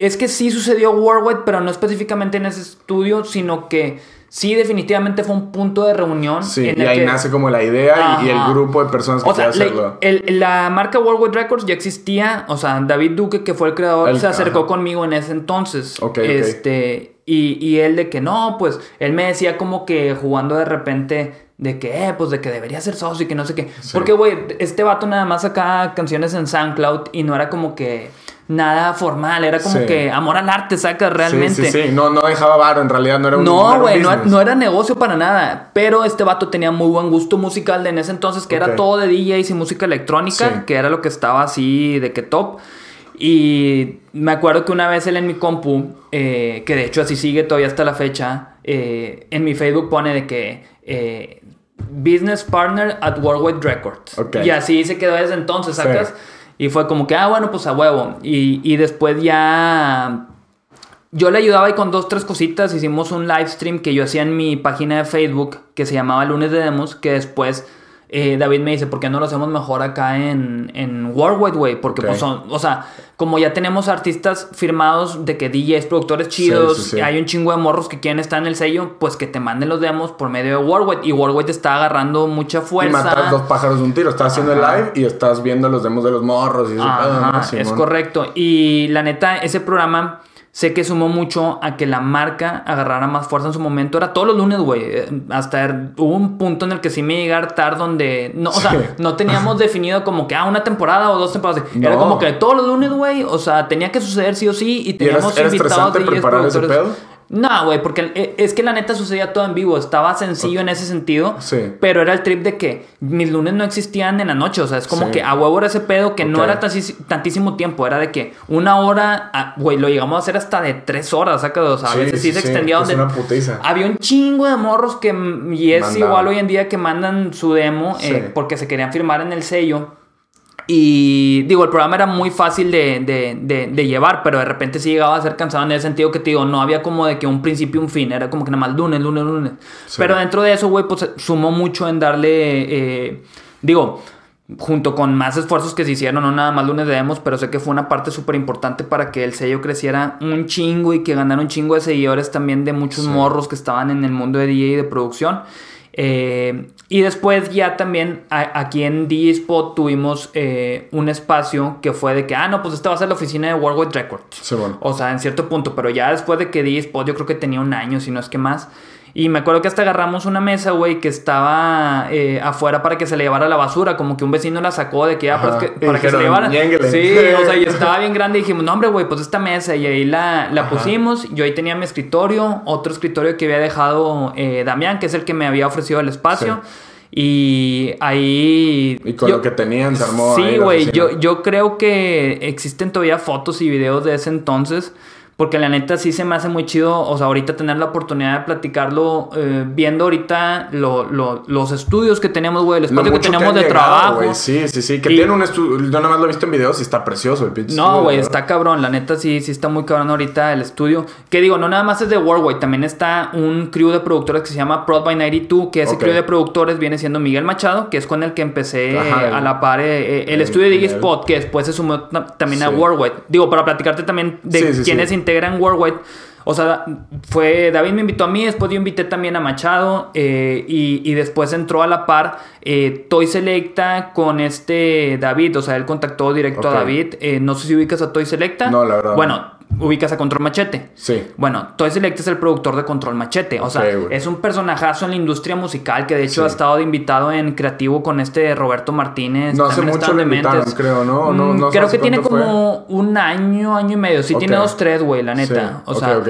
es que sí sucedió Worldwide, pero no específicamente en ese estudio, sino que sí definitivamente fue un punto de reunión. Sí, y ahí nace como la idea y, el grupo de personas que quieren hacerlo. la marca Worldwide Records ya existía, o sea, David Duque, que fue el creador, se acercó conmigo en ese entonces. Ok, este, Y, y él de que no, pues, él me decía como que jugando de repente de que, eh, pues de que debería ser socio y que no sé qué. Porque, güey, este vato nada más sacaba canciones en SoundCloud y no era como que nada formal, era como que amor al arte, sacas realmente. Sí, sí, sí, no, no dejaba bar, en realidad no era un No, güey, no, era negocio para nada, pero este vato tenía muy buen gusto musical de en ese entonces, que era todo de DJs y música electrónica, que era lo que estaba así de que top. Y me acuerdo que una vez él en mi compu, eh, que de hecho así sigue todavía hasta la fecha, eh, en mi Facebook pone de que eh, Business Partner at Worldwide Records. Y así se quedó desde entonces, ¿sacas? Y fue como que, ah, bueno, pues a huevo. Y, y después ya yo le ayudaba y con dos, tres cositas hicimos un live stream que yo hacía en mi página de Facebook que se llamaba Lunes de Demos, que después eh, David me dice, ¿por qué no lo hacemos mejor acá en, en Worldwide, güey? Porque pues son, o sea, como ya tenemos artistas firmados de que DJs, productores chidos, hay un chingo de morros que quieren estar en el sello, pues que te manden los demos por medio de Worldwide. Y Worldwide está agarrando mucha fuerza. Y matas dos pájaros de un tiro. Estás haciendo el live y estás viendo los demos de los morros y eso. es correcto. Y la neta, ese programa sé que sumó mucho a que la marca agarrara más fuerza en su momento. Era todos los lunes, güey. Eh, hasta er, hubo un punto en el que sí me llegué a hartar donde... No, o sea, no teníamos definido como que, ah, una temporada o dos temporadas. Era como que todos los lunes, güey. O sea, tenía que suceder sí o sí y teníamos ¿Y eras, invitados de preparar ese pedo? No, güey, porque e, es que la neta sucedía todo en vivo. Estaba sencillo en ese sentido. Sí. Pero era el trip de que mis lunes no existían en la noche. O sea, es como que a huevo era ese pedo que no era tantísimo tiempo. Era de que una hora, güey, lo llegamos a hacer hasta de tres horas. ¿sabes? O sea, a veces sí, se extendía donde. Una putiza. Había un chingo de morros que. Y es igual hoy en día que mandan su demo eh, porque se querían firmar en el sello. Y digo, el programa era muy fácil de, llevar, pero de repente sí llegaba a ser cansado en el sentido que te digo, no había como de que un principio y un fin, era como que nada más lunes, lunes, lunes. Pero dentro de eso, güey, pues sumó mucho en darle, eh, digo, junto con más esfuerzos que se hicieron, no nada más lunes de demos, pero sé que fue una parte súper importante para que el sello creciera un chingo y que ganara un chingo de seguidores también de muchos morros que estaban en el mundo de DJ y de producción. Eh, y después ya también aquí en D-Spot tuvimos eh, un espacio que fue de que, ah, no, pues esta va a ser la oficina de Worldwide Records. Sí, bueno. O sea, en cierto punto, pero ya después de que D-Spot yo creo que tenía un año, si no es que más. Y me acuerdo que hasta agarramos una mesa, güey, que estaba eh, afuera para que se le llevara la basura. Como que un vecino la sacó de que, ya, para, que, para que se le llevara. Sí, o sea, y estaba bien grande. Y dijimos, no, hombre, güey, pues esta mesa. Y ahí la, la pusimos. Yo ahí tenía mi escritorio, otro escritorio que había dejado eh, Damián, que es el que me había ofrecido el espacio. Y ahí... Y con lo que tenían se armó. Sí, güey, yo, yo creo que existen todavía fotos y videos de ese entonces porque la neta sí se me hace muy chido, o sea, ahorita tener la oportunidad de platicarlo, eh, viendo ahorita los estudios que tenemos, güey, el espacio que tenemos de trabajo. Sí, sí, sí, que tiene un estudio, yo nada más lo he visto en videos y está precioso el pinche No, güey, está cabrón, la neta sí, sí está muy cabrón ahorita el estudio. Que digo, no nada más es de Worldwide, también está un crew de productores que se llama Prod by 92, que ese crew de productores viene siendo Miguel Machado, que es con el que empecé a la par eh, el, estudio de Spot, que después se sumó también a Worldwide. Digo, para platicarte también de quién es integran Worldwide. O sea, fue. David me invitó a mí, después yo invité también a Machado. Eh, y, después entró a la par eh, Toy Selecta con este David. O sea, él contactó directo a David. Eh, no sé si ubicas a Toy Selecta. No, la verdad. Bueno, ubicas a Control Machete. Sí. Bueno, Toy Select es el productor de Control Machete. O sea, es un personajazo en la industria musical que de hecho ha estado de invitado en creativo con este Roberto Martínez. No hace mucho lo invitaron, creo, ¿no? no, mm, creo que tiene como un año, año y medio. Sí, tiene dos, tres, güey, la neta. O sea,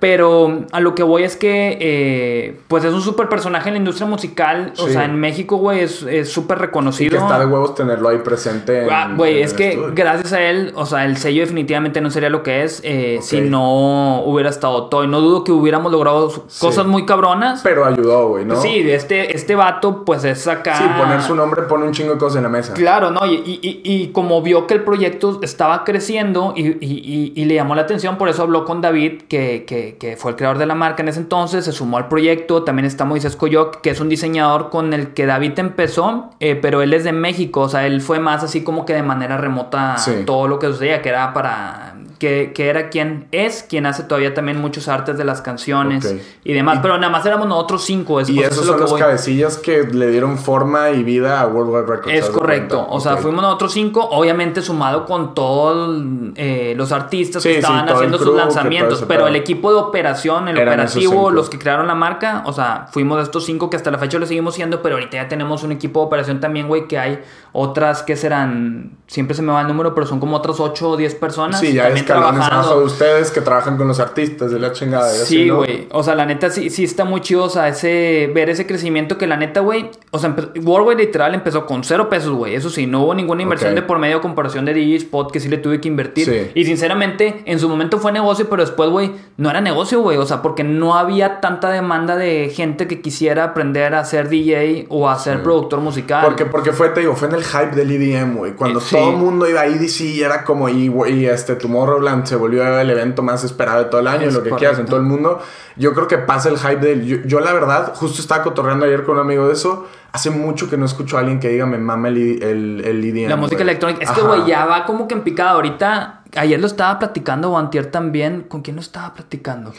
pero a lo que voy es que, eh, pues es un súper personaje en la industria musical. O sea, en México, güey, es súper reconocido. Y que está de huevos tenerlo ahí presente. Ah, güey, es que gracias a él, o sea, el sello definitivamente no sería lo que es. Eh, si no hubiera estado todo. Y no dudo que hubiéramos logrado cosas muy cabronas. Pero ayudó, güey, ¿no? Sí, este, este vato, pues es acá. Sí, poner su nombre pone un chingo de cosas en la mesa. Claro, ¿no? Y, como vio que el proyecto estaba creciendo y, le llamó la atención, por eso habló con David, que, fue el creador de la marca en ese entonces, se sumó al proyecto. También está Moisés Coyoc, que es un diseñador con el que David empezó, eh, pero él es de México, o sea, él fue más así como que de manera remota todo lo que sucedía, que era para que, era quien es, quien hace todavía también muchos artes de las canciones y demás. pero nada más éramos nosotros cinco. y esos son los cabecillas que le dieron forma y vida a World Wide Records. Es correcto. O sea, fuimos nosotros cinco, obviamente sumado con todos eh, los artistas que estaban haciendo sus lanzamientos. Pero el equipo de operación, el operativo, los que crearon la marca, o sea, fuimos de estos cinco que hasta la fecha lo seguimos siendo, pero ahorita ya tenemos un equipo de operación también, güey, que hay otras que serán, siempre se me va el número, pero son como otras ocho o diez personas. Sí, ya trabajando. De ustedes que trabajan con los artistas de la chingada. Sí, güey. O sea, la neta sí, sí está muy chido, o sea, ese, ver ese crecimiento que la neta, güey, o sea, Worldwide literal empezó con cero pesos, güey. Eso sí, no hubo ninguna inversión de por medio comparación de DJ Spot que sí le tuve que invertir. Y sinceramente, en su momento fue negocio, pero después, güey, no era negocio, güey. O sea, porque no había tanta demanda de gente que quisiera aprender a ser DJ o a ser productor musical. Porque, porque fue, te digo, fue en el hype del EDM, güey. Cuando todo el mundo iba a EDC y era como, y, y este Tomorrowland se volvió el evento más esperado de todo el año, lo que quieras en todo el mundo. Yo creo que pasa el hype de él. Yo, la verdad, justo estaba cotorreando ayer con un amigo de eso. Hace mucho que no escucho a alguien que diga me mama el, el, el EDM. La música electrónica. Es que, güey, ya va como que en picada. Ahorita, ayer lo estaba platicando, o antier también. ¿Con quién lo estaba platicando?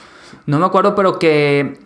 No me acuerdo, pero que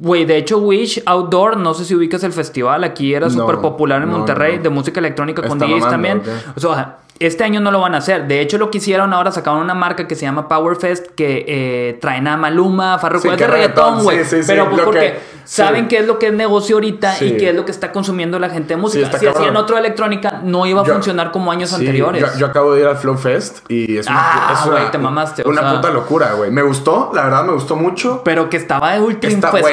Güey, de hecho, Wish Outdoor, no sé si ubicas el festival, aquí era súper popular en Monterrey, de música electrónica con DJs también. O sea, Este año no lo van a hacer. De hecho, lo que hicieron ahora, sacaron una marca que se llama Powerfest que eh, traen a Maluma, Farruko. Sí, es de reggaetón, güey. sí, sí, pero pues porque que- saben qué es lo que es negocio ahorita y qué es lo que está consumiendo la gente de música. si cabrón. hacían otro de electrónica, no iba a Yo- funcionar como años anteriores. Yo, yo acabo de ir al Flow Fest y es una, Ah, es una- güey, te mamaste, o Una sea. puta locura, güey. Me gustó, la verdad me gustó mucho. Pero que estaba Esta, güey,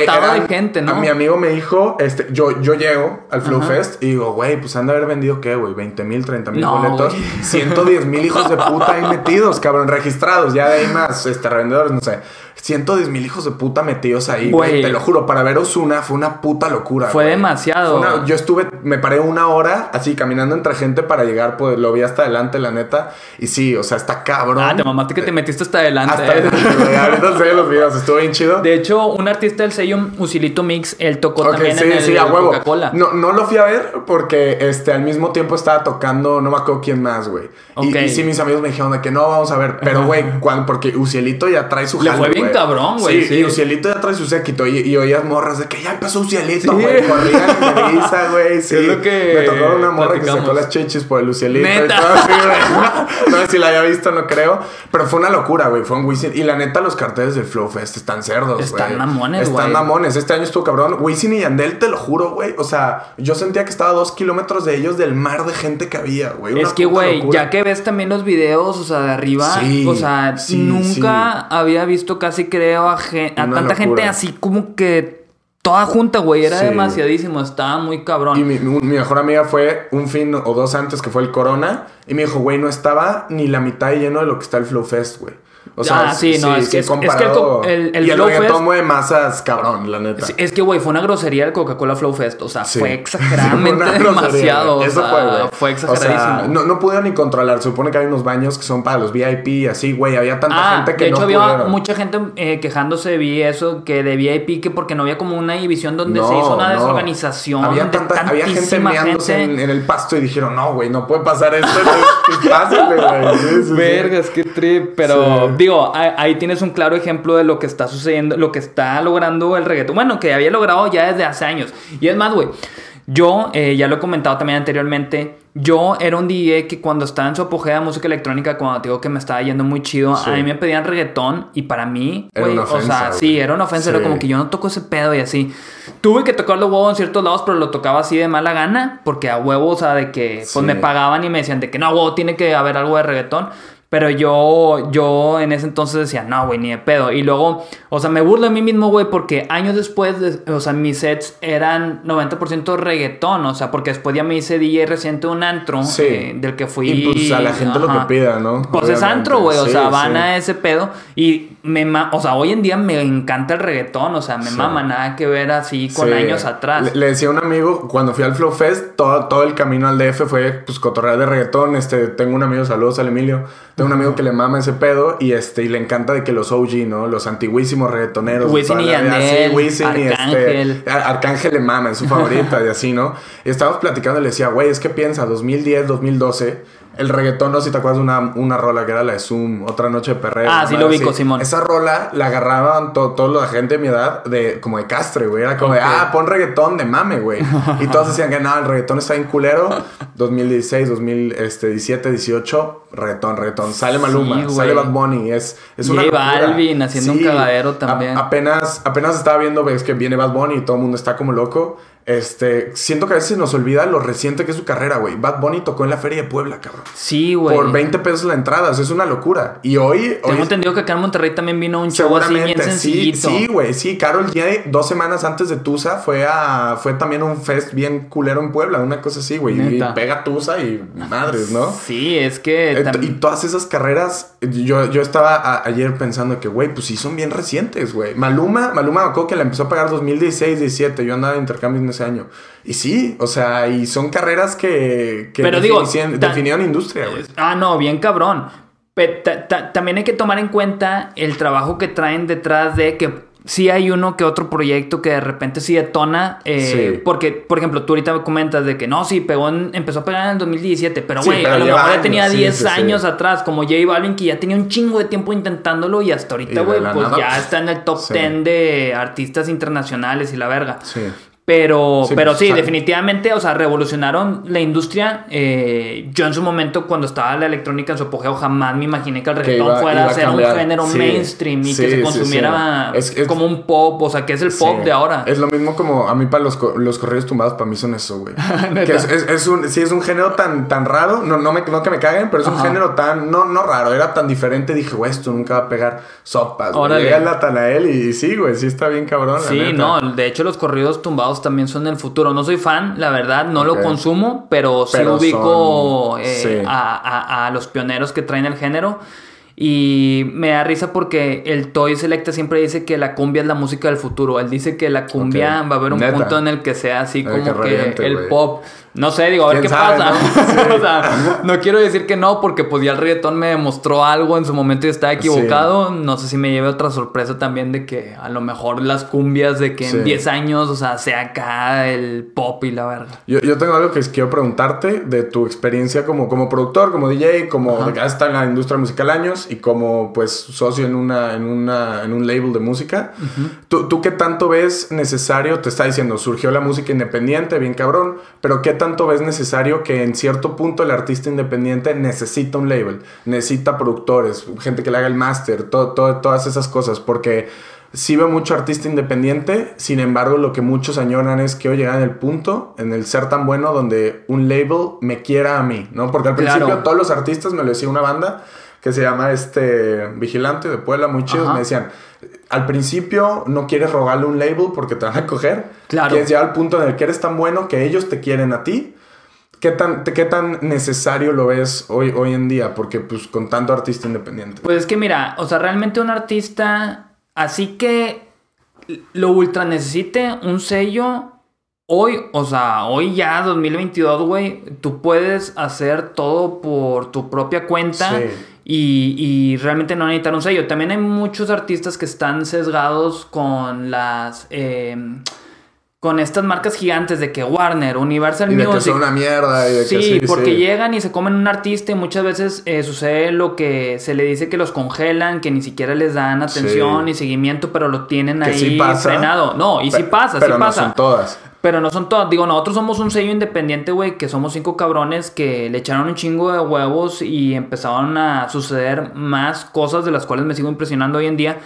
infestado de gente, ¿no? A mi amigo me dijo, este, yo, yo llego al Flow Ajá. Fest y digo, güey, pues han de haber vendido qué, güey, 20 mil, 30 mil No, boletos. 110 mil hijos de puta ahí metidos, cabrón, registrados. Ya de ahí más, este, revendedores, no sé. 110 mil hijos de puta metidos ahí, güey. Te lo juro, para ver Osuna fue una puta locura. Fue demasiado. Fue una- yo estuve, me paré una hora así caminando entre gente para llegar, pues lo vi hasta adelante, la neta. Y sí, o sea, está cabrón. Ah, te mamaste que te metiste hasta adelante. Hasta eh. Ahorita enseño los videos, estuvo bien chido. De hecho, un artista del sello Usilito Mix, él tocó Ok, también sí, en el sí, a huevo. Coca-Cola. No, no lo fui a ver porque este, al mismo tiempo estaba tocando, no me acuerdo quién más, güey. Y- sí, mis amigos me dijeron de que no vamos a ver. Pero, güey, porque Ucielito ya trae su Le jale, bien cabrón, güey, Sí, sí. y Ucielito ya trae su séquito. Y, y oías morras de que ya empezó Ucielito, Sí. güey. Corrían en risa, güey. Sí. Es lo que Me tocó una morra que platicamos. sacó las chichis por el Ucielito. y Neta. todo así, güey. No sé si la había visto, no creo. Pero fue una locura, güey. Fue un Wisin. Y la neta, los carteles del Flow Fest están cerdos, güey. Están mamones, Están güey. mamones. Este año estuvo cabrón. Wisin y Yandel, te lo juro, güey. O sea, yo sentía que estaba a dos kilómetros de ellos del mar de gente que había, güey. Es que, güey, ya que ves también los videos, o sea, de arriba, Sí, o sea, sí, nunca había visto casi, creo, a, gen- a tanta locura. gente así como que toda junta, güey. Era Sí. demasiadísimo, estaba muy cabrón. Y mi, mi mejor amiga fue un fin o dos antes que fue el Corona. Y me dijo, güey, no estaba ni la mitad lleno de lo que está el Flow Fest, güey. O sea, Ah, sí, no, es que- es- es que el el- el y el Flow Fest- mueve masas, cabrón, la neta. Sí, es que, güey, fue una grosería el Coca-Cola Flow Fest. O sea, Sí. fue exageradamente demasiado. o Eso sea, fue, güey. fue exageradísimo. O sea, no, no pudieron ni controlar. Se supone que hay unos baños que son para los VIP y así, güey. Había tanta Ah, gente que de hecho no había pudieron. mucha gente eh, quejándose, vi eso, que de VIP, que porque no había como una división donde se No, hizo una no. desorganización. Había, de tanta, había gente meándose gente. En, en el pasto y dijeron, no, güey, no puede pasar esto. Entonces, pásale, güey. Sí, sí, sí. Vergas, qué trip. Pero Sí. Digo, ahí, tienes un claro ejemplo de lo que está sucediendo, lo que está logrando el reggaetón. Bueno, que había logrado ya desde hace años. Y es más, güey. Yo, eh, ya lo he comentado también anteriormente, yo era un DJ que cuando estaba en su apogeo de música electrónica, cuando te digo que me estaba yendo muy chido, Sí. a mí me pedían reggaetón y para mí, Era güey, o sea, ofensa, sí, era una ofensa, era Sí. como que yo no toco ese pedo y así. Tuve que tocarlo huevo en ciertos lados, pero lo tocaba así de mala gana, porque a huevo, o sea, de que pues Sí. me pagaban y me decían de que no, huevo, tiene que haber algo de reggaetón. Pero yo, yo en ese entonces decía, no, güey, ni de pedo. Y luego, o sea, me burlo de mí mismo, güey, porque años después, de- o sea, mis sets eran 90% reggaetón. O sea, porque después ya me hice DJ reciente un antro Sí. eh, del que fui. Y pues a la gente lo que pida, ¿no? Pues es antro, güey. O Sí, sea, van sí. a ese pedo. Y me ma- o sea, hoy en día me encanta el reggaetón. O sea, me mama nada que ver así con años atrás. Le, le decía a un amigo, cuando fui al Flow Fest, todo, todo el camino al DF fue pues cotorrear de reggaetón. Este, tengo un amigo, saludos al Emilio. Tengo un amigo que le mama ese pedo y este, y le encanta de que los OG, ¿no? Los antiguísimos reggaetoneros. Wisin y Yandel, Wisin y Arcángel. este. Ar- Arcángel le mama, es su favorita y así, ¿no? Y estábamos platicando y le decía, güey, es que piensa, 2010, 2012. El reggaetón, no sé si te acuerdas de una, una rola que era la de Zoom, otra noche de perreo. Ah, sí lo ubico. Simón. Esa rola la agarraban to- toda la gente de mi edad de como de castre, güey. Era como de, ah, pon reggaetón de mame, güey. Y todos decían que no, el reggaetón está bien culero. 2016, 2017, 18, reggaetón, reggaetón. Sale Maluma, Sí, sale Bad Bunny. Es, es una J. Balvin haciendo un cagadero también. A- apenas, apenas estaba viendo, ves que viene Bad Bunny y todo el mundo está como loco. Este, siento que a veces se nos olvida lo reciente que es su carrera, güey. Bad Bunny tocó en la Feria de Puebla, cabrón. Sí, güey. Por 20 pesos la entrada, o sea, es una locura. Y hoy... Tengo hoy entendido que acá en Monterrey también vino un show así bien sencillito. sí, güey, sí. Carol G, dos semanas antes de Tusa, fue a, fue también un fest bien culero en Puebla, una cosa así, güey. Y pega Tusa y madres, ¿no? Sí, es que Y todas esas carreras, yo, yo estaba a- ayer pensando que, güey, pues sí son bien recientes, güey. Maluma, Maluma me acuerdo que la empezó a pagar 2016, 17. Yo andaba de intercambio en ese año. Y sí, o sea, y son carreras que, que Pero digo, definieron industria, güey. Ah, no, bien cabrón. Pero ta- ta- también hay que tomar en cuenta el trabajo que traen detrás de que sí hay uno que otro proyecto que de repente sí detona. eh, Sí. Porque, por ejemplo, tú ahorita me comentas de que no, sí, pegó en- empezó a pegar en el 2017, pero güey, a lo mejor ya tenía sí, 10 sí, sí. años atrás, como J Balvin, que ya tenía un chingo de tiempo intentándolo y hasta ahorita, güey, pues nada, ya está en el top sí. 10 de artistas internacionales y la verga. Pero sí, pero sí, definitivamente, o sea, revolucionaron la industria. Eh, yo en su momento, cuando estaba la electrónica en su apogeo, jamás me imaginé que el reggaetón iba- fuera iba a ser un género Sí. mainstream y Sí, que se consumiera sí. Es- es- como un pop, o sea, que es el pop de ahora. Es lo mismo como a mí para los, los corridos tumbados, para mí son eso, güey. Es, es- es un, sí, es un género tan, tan raro, no, no, me, no que me caguen, pero es un género tan, no, no raro, era tan diferente, dije, güey, esto nunca va a pegar sopas. Llega el Natanael y sí, güey, sí está bien cabrón. la Sí, neta. no, de hecho los corridos tumbados también son el futuro. No soy fan, la verdad, no lo consumo, pero sí Pero ubico son- eh, sí. a, a- a los pioneros que traen el género. Y me da risa porque el Toy Selecta siempre dice que la cumbia es la música del futuro. Él dice que la cumbia va a haber un Neta. punto en el que sea así como que el pop. No sé, digo, a ver qué ¿Quién sabe, pasa. no? Sí. o sea, no quiero decir que no, porque pues ya el reggaetón me demostró algo en su momento y estaba equivocado. No sé si me lleve otra sorpresa también de que a lo mejor las cumbias de que Sí. en 10 años, o sea, sea acá el pop y la verga. Yo, yo tengo algo que quiero preguntarte de tu experiencia como, como productor, como DJ, como has estado en la industria musical años y como pues socio en una, en una, en un label de música. ¿Tú, ¿Tú qué tanto ves necesario? Te está diciendo, surgió la música independiente, bien cabrón, pero ¿qué tanto ves necesario que en cierto punto el artista independiente necesita un label, necesita productores, gente que le haga el máster, todo, todo- todas esas cosas? Porque sí veo mucho artista independiente, sin embargo lo que muchos añoran es que hoy llegan el punto, en el ser tan bueno, donde un label me quiera a mí, ¿no? Porque al Claro. principio todos los artistas, me lo decía una banda que se llama este Vigilante de Puebla, muy chidos, Ajá. me decían, al principio no quieres rogarle un label porque te van a coger, Claro. quieres llegar al punto en el que eres tan bueno que ellos te quieren a ti. ¿Qué tan, ¿Qué tan necesario lo ves hoy, hoy en día? Porque pues con tanto artista independiente. Pues es que mira, o sea, realmente un artista, así que lo ultra necesite un sello. Hoy, o sea, hoy ya 2022, güey, tú puedes hacer todo por tu propia cuenta Sí. Y, y realmente no necesitar un sello. También hay muchos artistas que están sesgados con las... eh, con estas marcas gigantes de que Warner, Universal y de que son una mierda y de que Sí, sí, porque sí. llegan y se comen un artista y muchas veces eh, sucede lo que se le dice que los congelan, que ni siquiera les dan atención Sí. ni seguimiento, pero lo tienen Que ahí sí frenado. No, y sí Pe- pasa, pero sí no pasa. son todas. Pero no son todas. Digo, nosotros somos un sello independiente, güey, que somos cinco cabrones que le echaron un chingo de huevos y empezaron a suceder más cosas de las cuales me sigo impresionando hoy en día.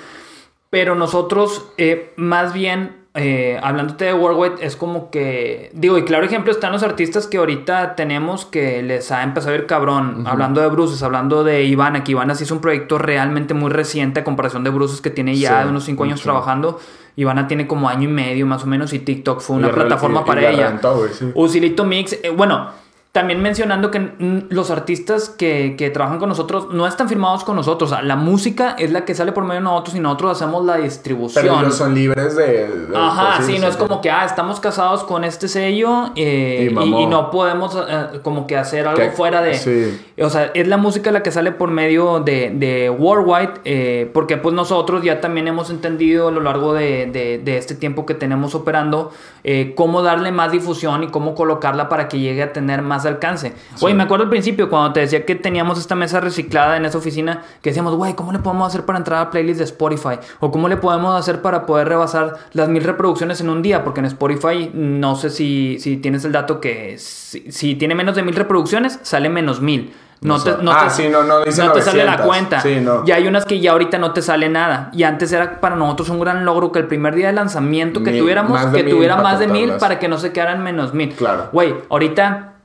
Pero nosotros, eh, más bien, eh, hablándote de Worldwide, es como que. Digo, y claro ejemplo están los artistas que ahorita tenemos que les ha empezado a ir cabrón. Hablando de Bruces, hablando de Ivana, que Ivana sí es un proyecto realmente muy reciente a comparación de Bruces que tiene ya Sí, unos cinco años mucho. trabajando. Ivana tiene como año y medio más o menos y TikTok fue una plataforma y- para la ella. sí. Usilito Mix, eh, bueno, también mencionando que los artistas que, que trabajan con nosotros no están firmados con nosotros. O sea, la música es la que sale por medio de nosotros y nosotros hacemos la distribución. Pero ellos son libres de... de- Ajá, sí, no es como que, ah, estamos casados con este sello eh, Y no podemos eh, como que hacer algo fuera de... sí. O sea, es la música la que sale por medio de, de Worldwide, eh, porque pues nosotros ya también hemos entendido a lo largo de, de- de este tiempo que tenemos operando eh, cómo darle más difusión y cómo colocarla para que llegue a tener más alcance. Oye, me acuerdo al principio cuando te decía que teníamos esta mesa reciclada en esa oficina, que decíamos, güey, ¿cómo le podemos hacer para entrar a playlist de Spotify? O cómo le podemos hacer para poder rebasar las mil reproducciones en un día, porque en Spotify no sé si, si tienes el dato que si, si tiene menos de mil reproducciones, sale menos mil. No O te, no ah, te- sí, no, no, dice no te sale la 900. cuenta. Sí, no. Y hay unas que ya ahorita no te sale nada. Y antes era para nosotros un gran logro que el primer día de lanzamiento que Mil, tuviéramos, más que tuviera más de mil para que no se quedaran menos mil. Claro. Güey, ahorita,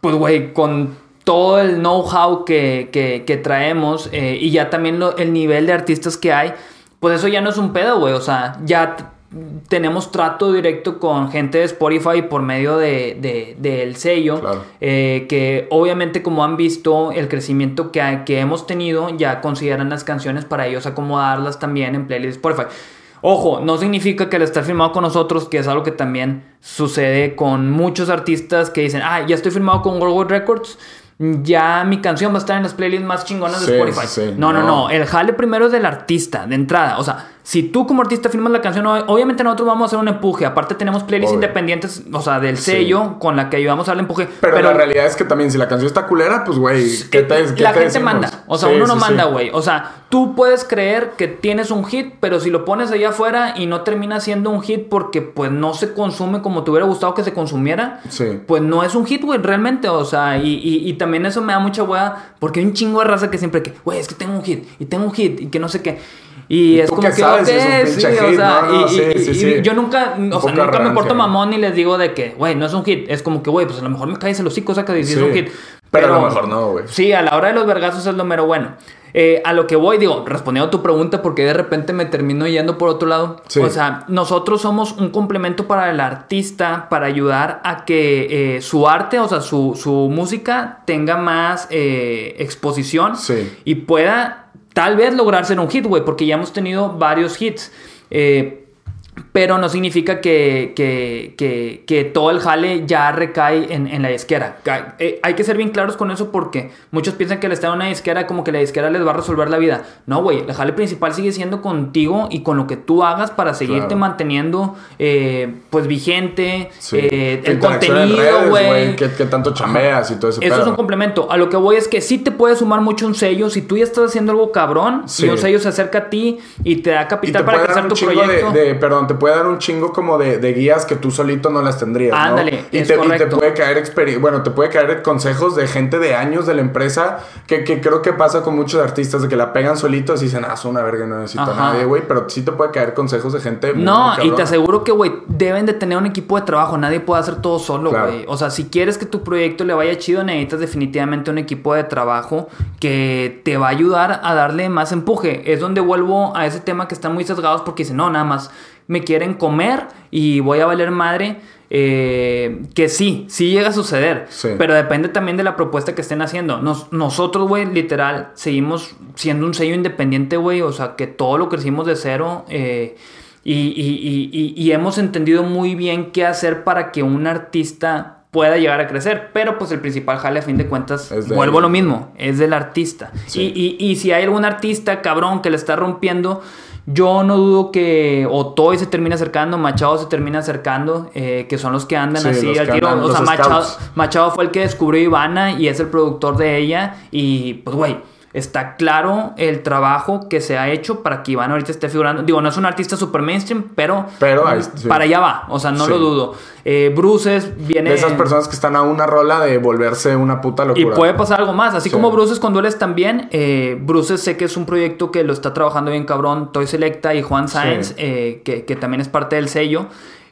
pues güey, con todo el know-how que, que- que traemos eh, y ya también lo- el nivel de artistas que hay, pues eso ya no es un pedo, güey. O sea, ya tenemos trato directo con gente de Spotify por medio de, de- del sello. Claro. eh, que obviamente como han visto el crecimiento que, que hemos tenido, ya consideran las canciones para ellos acomodarlas también en playlist Spotify. Ojo, no significa que al estar firmado con nosotros, que es algo que también sucede con muchos artistas que dicen, ah, ya estoy firmado con Worldwide Records, ya mi canción va a estar en las playlists más chingonas Sí, de Spotify. sí. No, no, No. no, el jale primero es del artista, de entrada. O sea, si tú como artista firmas la canción, obviamente nosotros vamos a hacer un empuje. Aparte tenemos playlists independientes, o sea, del sello con la que ayudamos a darle empuje. Pero, la realidad es que también si la canción está culera, pues güey, ¿qué te qué La gente manda. O sea, uno no manda, güey. O sea, tú puedes creer que tienes un hit, pero si lo pones allá afuera y no termina siendo un hit porque pues no se consume como te hubiera gustado que se consumiera, pues no es un hit, güey, realmente. O sea, y, y, también eso me da mucha hueá porque hay un chingo de raza que siempre que, güey, es que tengo un hit y tengo un hit y que no sé qué. Y, es como que, sabes, sí, o sea, y, yo nunca, o sea, nunca me porto mamón y les digo de que, güey, no es un hit. Es como que, güey, pues a lo mejor me caes el hocico, cosa que dices es un hit. Pero, a lo mejor no, güey. Sí, a la hora de los vergazos es lo mero bueno. Eh, a lo que voy, digo, respondiendo a tu pregunta, porque de repente me termino yendo por otro lado. O sea, nosotros somos un complemento para el artista, para ayudar a que eh, su arte, o sea, su, su música tenga más eh, exposición y pueda tal vez lograr ser un hit, güey, porque ya hemos tenido varios hits. Eh, pero no significa que, que, que, todo el jale ya recae en, en la disquera. Eh, hay que ser bien claros con eso porque muchos piensan que el estar en una disquera como que la disquera les va a resolver la vida. No, güey, el jale principal sigue siendo contigo y con lo que tú hagas para seguirte manteniendo eh, pues vigente, eh, el contenido, güey. ¿Qué, tanto chambeas y todo eso. Eso es un complemento. A lo que voy es que sí te puede sumar mucho un sello. Si tú ya estás haciendo algo cabrón y un sello se acerca a ti y te da capital para crecer tu proyecto. De, perdón, te puede dar un chingo como de, guías que tú solito no las tendrías. Ándale, y, te, y, te, puede caer bueno, te puede caer consejos de gente de años de la empresa que, creo que pasa con muchos artistas de que la pegan solitos y dicen, ah, es una verga, no necesito a nadie, güey. Pero sí te puede caer consejos de gente. no, y te aseguro que, güey, deben de tener un equipo de trabajo. Nadie puede hacer todo solo, güey. O sea, si quieres que tu proyecto le vaya chido, necesitas definitivamente un equipo de trabajo que te va a ayudar a darle más empuje. Es donde vuelvo a ese tema que están muy sesgados porque dicen, no, nada más me quieren comer y voy a valer madre. Eh, que sí, sí llega a suceder. Pero depende también de la propuesta que estén haciendo. nosotros, güey, literal, seguimos siendo un sello independiente, güey. O sea, que todo lo crecimos de cero. Eh, y, y, y, hemos entendido muy bien qué hacer para que un artista pueda llegar a crecer. Pero pues el principal jale a fin de cuentas, vuelvo a lo mismo, es del artista. Y, y, si hay algún artista cabrón que le está rompiendo, yo no dudo que Otoy se termine acercando, Machado se termina acercando, eh, que son los que andan así al tiro. O sea, Machado, Machado, fue el que descubrió Ivana y es el productor de ella. Y pues, güey, está claro el trabajo que se ha hecho para que Ivana ahorita esté figurando. Digo, no es un artista super mainstream, pero, pero para allá va. O sea, no lo dudo. Eh, Bruces viene. De esas personas que están a una rola de volverse una puta locura. Y puede pasar algo más. Así como Bruces con Dueles también. Eh, Bruces sé que es un proyecto que lo está trabajando bien cabrón. Toy Selecta y Juan Sáenz, eh, que, que también es parte del sello.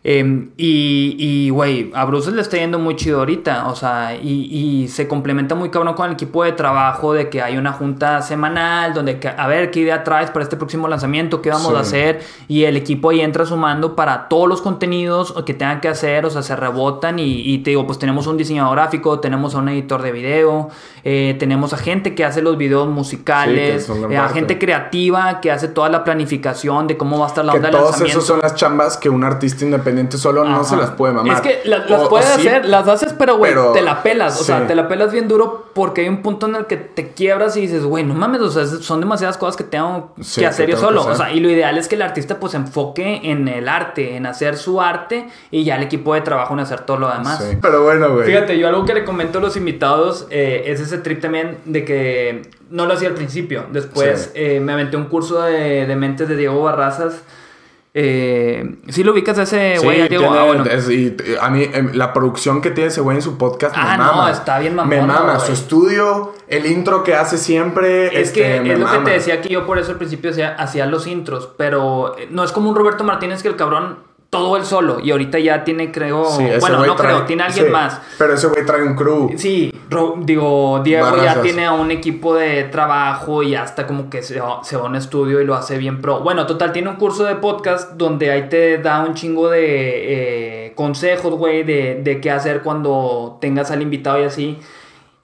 Em, y, güey, a Bruce le está yendo muy chido ahorita. O sea, y, se complementa muy cabrón con el equipo de trabajo de que hay una junta semanal donde, a ver, ¿qué idea traes para este próximo lanzamiento? ¿Qué vamos a hacer? Y el equipo ahí entra sumando para todos los contenidos que tengan que hacer. O sea, se rebotan y, te digo, pues tenemos un diseñador gráfico, tenemos a un editor de video, eh, tenemos a gente que hace los videos musicales, eh, a gente creativa que hace toda la planificación de cómo va a estar la onda de lanzamiento. Todos esos son las chambas que un artista independiente solo no se las puede mamar. Es que las puedes hacer, las haces, pero güey, te la pelas. O sea, te la pelas bien duro porque hay un punto en el que te quiebras y dices, güey, no mames, o sea, son demasiadas cosas que tengo que hacer yo solo. O sea, y lo ideal es que el artista pues se enfoque en el arte, en hacer su arte y ya el equipo de trabajo en hacer todo lo demás. Sí, pero bueno, güey. Fíjate, yo algo que le comento a los invitados eh, es ese trip también de que no lo hacía al principio. Después eh, me aventé un curso de, de mentes de Diego Barrazas. Eh, ¿Sí lo ubicas a ese güey? y, a mí, em, la producción que tiene ese güey en su podcast ah, me mama. no, está bien mamona, Me mama. Su estudio, el intro que hace siempre. Es que este, es lo que te decía que yo por eso al principio hacía, hacía los intros. Pero eh, no es como un Roberto Martínez que el cabrón todo él solo. Y ahorita ya tiene, creo. bueno, no creo, tiene alguien más. Pero ese güey trae un crew. Sí, digo, Diego ya tiene a un equipo de trabajo y hasta como que se va, a un estudio y lo hace bien pro. Bueno, total, tiene un curso de podcast donde ahí te da un chingo de eh, consejos, güey, de, de qué hacer cuando tengas al invitado y así.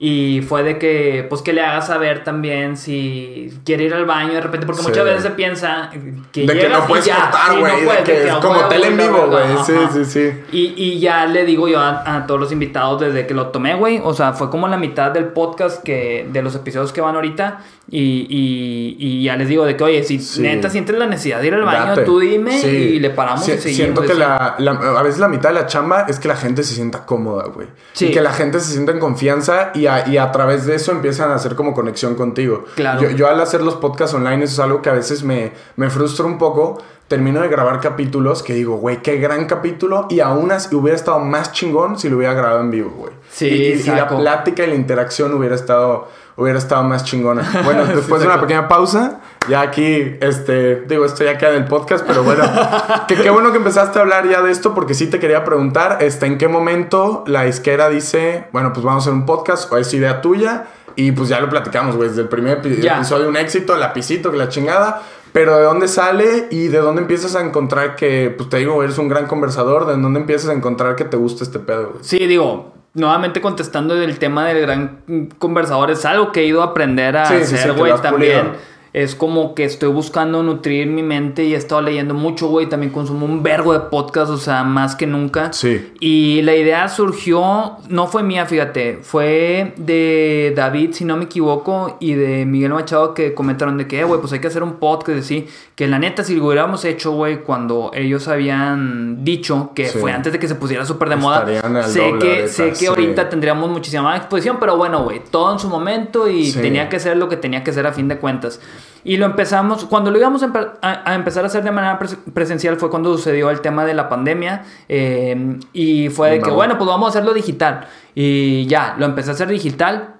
Y fue de que, pues que le hagas saber también si quiere ir al baño de repente, porque Sí. muchas veces se piensa que De que no y puedes ya, cortar, sí, no güey. de que de que es como tele en vivo, güey. Sí, sí, sí. Y, y ya le digo yo a, a todos los invitados desde que lo tomé, güey. O sea, fue como la mitad del podcast que de los episodios que van ahorita. Y, y, y ya les digo de que, oye, si Sí. neta sientes la necesidad de ir al baño, Date. tú dime y le paramos y seguimos. Siento que la, la- a veces la mitad de la chamba es que la gente se sienta cómoda, güey. Sí. Y que la gente se sienta en confianza y a, y a través de eso empiezan a hacer como conexión contigo. Claro. Yo, yo al hacer los podcasts online eso es algo que a veces me, me frustra un poco. Termino de grabar capítulos que digo, güey, qué gran capítulo. Y aún así hubiera estado más chingón si lo hubiera grabado en vivo, güey. Sí, y, y- y la plática y la interacción hubiera estado, hubiera estado más chingona. Bueno, después de una pequeña pausa, ya aquí, este, digo, esto ya queda en el podcast, pero bueno, que qué bueno que empezaste a hablar ya de esto, porque sí te quería preguntar, este, ¿en qué momento la isquera dice, bueno, pues vamos a hacer un podcast, o es idea tuya? Y pues ya lo platicamos, güey, desde el primer Ya. episodio, un éxito, lapicito, que la chingada. Pero ¿de dónde sale y de dónde empiezas a encontrar que, pues te digo, eres un gran conversador? ¿De dónde empiezas a encontrar que te gusta este pedo, güey? Sí, digo, nuevamente contestando del tema del gran conversador, es algo que he ido a aprender a Sí, hacer, güey, también. pulido. Es como que estoy buscando nutrir mi mente y he estado leyendo mucho, güey. También consumo un vergo de podcast, o sea, más que nunca. Sí. Y la idea surgió, no fue mía, fíjate, fue de David, si no me equivoco, y de Miguel Machado que comentaron de que, eh, güey, pues hay que hacer un podcast, así. Que la neta, si lo hubiéramos hecho, güey, cuando ellos habían dicho, que Sí. fue antes de que se pusiera súper de moda, Estarían sé que, ahorita, sé que sí. ahorita tendríamos muchísima más exposición, pero bueno, güey, todo en su momento y Sí. tenía que ser lo que tenía que ser a fin de cuentas. Y lo empezamos, cuando lo íbamos a, empe- a- a empezar a hacer de manera pres- presencial fue cuando sucedió el tema de la pandemia eh, y fue de que, bueno, pues vamos a hacerlo digital. Y ya, lo empecé a hacer digital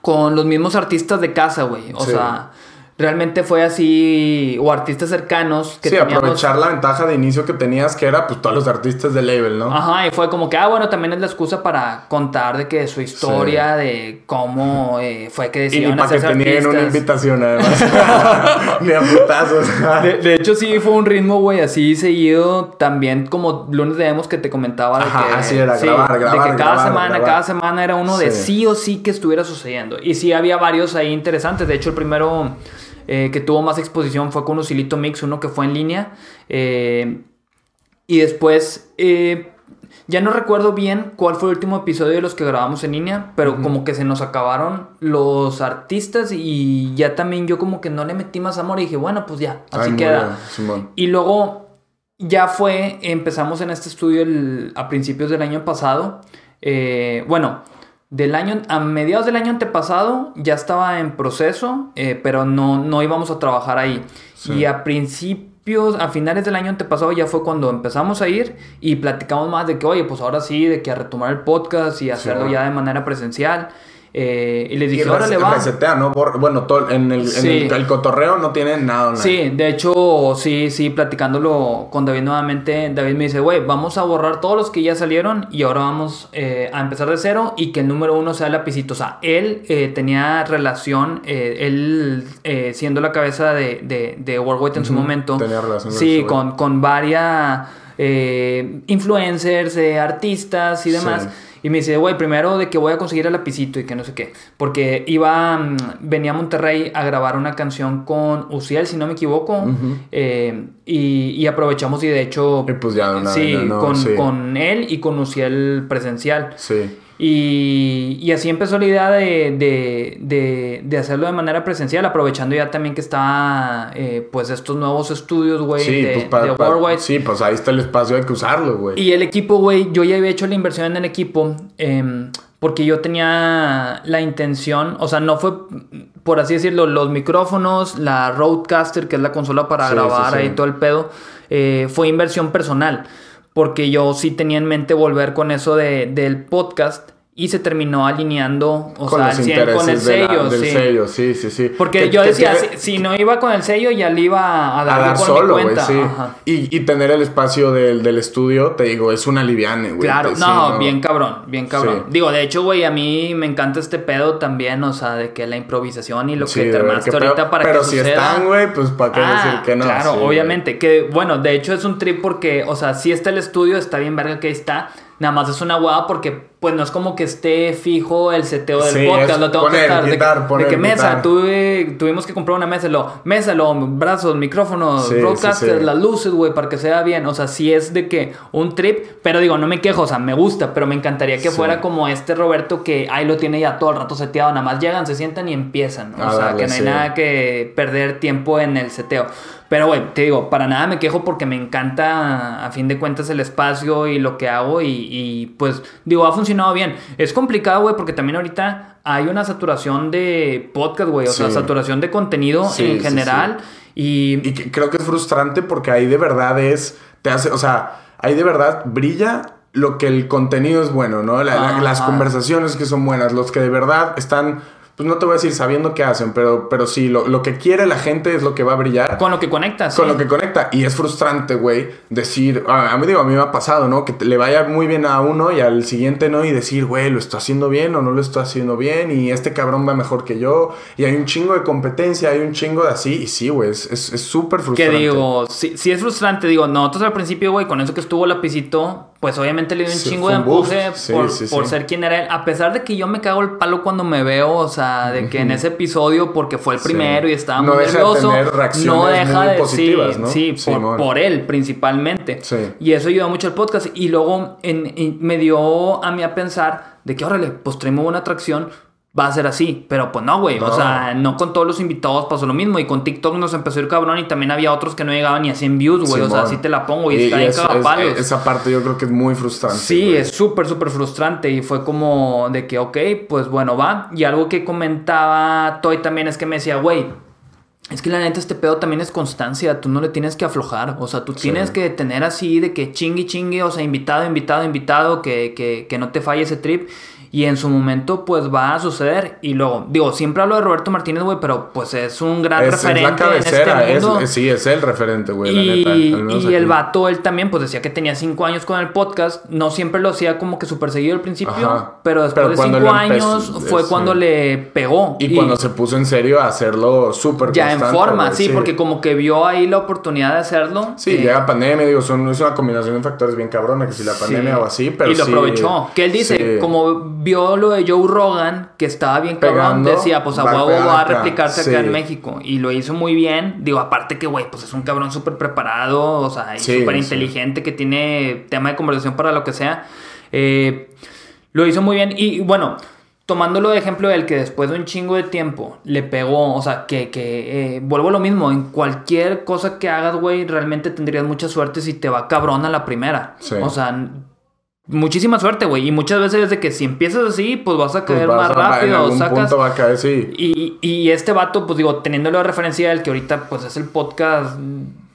con los mismos artistas de casa, güey. O Sí. sea, realmente fue así, o artistas cercanos que sí, teníamos- aprovechar la ventaja de inicio que tenías, que era pues todos los artistas del label, ¿no? Ajá, y fue como que, ah, bueno, también es la excusa para contar de que su historia, de cómo eh, fue que y decidieron para que hacerse te nieguen una invitación, además. ni a putazos. De, de hecho, sí fue un ritmo, güey, así seguido. También como lunes de demos que te comentaba. De Ajá, que, así era, sí, grabar, De grabar, que cada grabar, semana, grabar. cada semana era uno de Sí. sí o sí que estuviera sucediendo. Y sí había varios ahí interesantes. De hecho, el primero eh, que tuvo más exposición fue con Lucilito Mix, uno que fue en línea. Eh, y después, eh, ya no recuerdo bien cuál fue el último episodio de los que grabamos en línea, pero como que se nos acabaron los artistas y ya también yo como que no le metí más amor y dije, bueno, pues ya, así Ay, queda. bien. Y luego ya fue, empezamos en este estudio el- a principios del año pasado. Eh, bueno, del año, a mediados del año antepasado ya estaba en proceso, eh, pero no, no íbamos a trabajar ahí. Sí. Y a principios, a finales del año antepasado ya fue cuando empezamos a ir y platicamos más de que, oye, pues ahora sí, de que a retomar el podcast y hacerlo ya de manera presencial. Eh, y les dije, órale, rese- va. resetea, ¿no? Bor- bueno, todo, en, el, en el, el cotorreo no tiene nada online. Sí, de hecho, sí, sí, platicándolo con David nuevamente, David me dice, güey, vamos a borrar todos los que ya salieron y ahora vamos eh, a empezar de cero y que el número uno sea el lapicito. O sea, él eh, tenía relación, eh, él eh, siendo la cabeza de, de, de Worldwide en su momento. tenía relación Sí, con, con varias eh, influencers, eh, artistas y demás. Sí. Y me dice, güey, primero de que voy a conseguir el lapicito y que no sé qué. Porque iba, mm, venía a Monterrey a grabar una canción con Uciel, si no me equivoco. Eh, y, y aprovechamos y de hecho... Y pues ya de una sí, vez, ¿no? con, Sí. con él y con Uciel presencial. Sí. Y, y así empezó la idea de, de, de, de hacerlo de manera presencial, aprovechando ya también que está, eh, pues, estos nuevos estudios, güey, Sí, de, pues para, de para- Worldwide. sí, pues ahí está el espacio, hay que usarlo, güey. Y el equipo, güey, yo ya había hecho la inversión en el equipo em, porque yo tenía la intención, o sea, no fue, por así decirlo, los micrófonos, la Roadcaster, que es la consola para Sí, grabar sí. ahí todo el pedo, eh, fue inversión personal, porque yo sí tenía en mente volver con eso de, del podcast y se terminó alineando, o con sea, los al 100 con el de la- sello, del sí. sello, sí, sí, sí. Porque Que- yo que decía, si, si no iba con el sello, ya le iba a a dar, yo dar por solo, güey, sí. Y, y tener el espacio del, del estudio, te digo, es una liviane, güey. Claro, que sí, no, bien cabrón, bien cabrón. Sí. Digo, de hecho, güey, a mí me encanta este pedo también, o sea, de que la improvisación y lo que te armaste ahorita pedo. para Pero que si suceda. están, güey, pues para qué Ah, decir que no. Claro, obviamente. Que bueno, de hecho es un trip porque, o sea, sí está el estudio, está bien verga que ahí está. Nada más es una hueá porque pues no es como que esté fijo el seteo del Sí, podcast, lo tengo poner, que estar. de quitar, de, poner, que mesa, tuve- tuvimos que comprar una mesa, lo, mesa, lo, brazos, micrófonos, Sí, broadcasters, sí, las luces, güey, para que se vea bien. O sea, sí es de que un trip, pero digo, no me quejo, o sea, me gusta, pero me encantaría que fuera como este Roberto que ahí lo tiene ya todo el rato seteado, nada más llegan, se sientan y empiezan. O A sea, que no hay nada que perder tiempo en el seteo. Pero, güey, te digo, para nada me quejo porque me encanta, a fin de cuentas, el espacio y lo que hago. Y, y, pues, digo, ha funcionado bien. Es complicado, güey, porque también ahorita hay una saturación de podcast, güey. O sea, saturación de contenido Sí, en sí, general. Y, Y que creo que es frustrante porque ahí de verdad es, te hace, o sea, ahí de verdad brilla lo que el contenido es bueno, ¿no? La- la- Ajá. las conversaciones que son buenas, los que de verdad están, pues no te voy a decir sabiendo qué hacen, pero, pero sí, lo, lo que quiere la gente es lo que va a brillar. con lo que conectas. Con sí. lo que conecta. Y es frustrante, güey, decir, a, a mí digo, a mí me ha pasado, ¿no? Que te- le vaya muy bien a uno y al siguiente no, y decir, güey, lo estoy haciendo bien o no lo estoy haciendo bien, y este cabrón va mejor que yo, y hay un chingo de competencia, hay un chingo de así, y sí, güey, es es- es súper Que frustrante. digo, sí, sí es frustrante. Digo, nosotros al principio, güey, con eso que estuvo lapicito, pues obviamente le dio un Sí, chingo de empuje Sí, por, sí, por ser quien era él. A pesar de que yo me cago el palo cuando me veo, o sea, de que en ese episodio, porque fue el primero y estaba No muy deja de nervioso, no deja muy de positivas, ¿no? sí, por, él principalmente. Y eso ayudó mucho al podcast. Y luego en- en- me dio a mí a pensar de que, órale, pues traemos una atracción. Va a ser así, pero pues no, güey. O sea, no con todos los invitados pasó lo mismo. Y con TikTok nos empezó a ir cabrón. Y también había otros que no llegaban ni a 100 views, güey. O sea, así te la pongo. Y, está bien eso- cagapalos. es- esa parte yo creo que es muy frustrante. Sí, es súper, súper frustrante. Y fue como de que, ok, pues bueno, va. Y algo que comentaba Toy también es que me decía, güey, es que la neta este pedo también es constancia. Tú no le tienes que aflojar. O sea, tú Sí. tienes que tener así de que chingue, chingue. O sea, invitado, invitado, invitado. Que, que, que no te falle ese trip. Y en su momento, pues va a suceder. Y luego, digo, siempre hablo de Roberto Martínez, güey, pero pues es un gran Es, es referente la cabecera, en este mundo. es- sí, es el referente, güey, la Y, neta. al menos y aquí. el vato, él también, pues decía que tenía cinco años con el podcast. No siempre lo hacía como que súper seguido al principio, Ajá. pero después Pero de cinco empezó, años fue sí. cuando le pegó. Y, cuando se puso en serio a hacerlo súper ya en forma, sí, porque como que vio ahí la oportunidad de hacerlo. Sí, eh, llega pandemia, digo, son, es una combinación de factores bien cabrona, que si la pandemia sí. o así, pero Y lo aprovechó. Que él dice, como vio lo de Joe Rogan, que estaba bien cabrón, decía, pues a huevo va a replicarse acá en México. Y lo hizo muy bien. Digo, aparte que, güey, pues es un cabrón súper preparado, o sea, Sí, súper sí. inteligente, que tiene tema de conversación para lo que sea. Eh, lo hizo muy bien. Y bueno, tomándolo de ejemplo del que después de un chingo de tiempo le pegó, o sea, que, que eh, vuelvo a lo mismo, en cualquier cosa que hagas, güey, realmente tendrías mucha suerte si te va cabrón a la primera. Sí. O sea, muchísima suerte, güey. Y muchas veces es de que si empiezas así, pues vas a Pues caer vas más a- En rápido, algún sacas... punto va a caer, sí. Y, y este vato, pues digo, teniéndolo de referencia el que ahorita pues es el podcast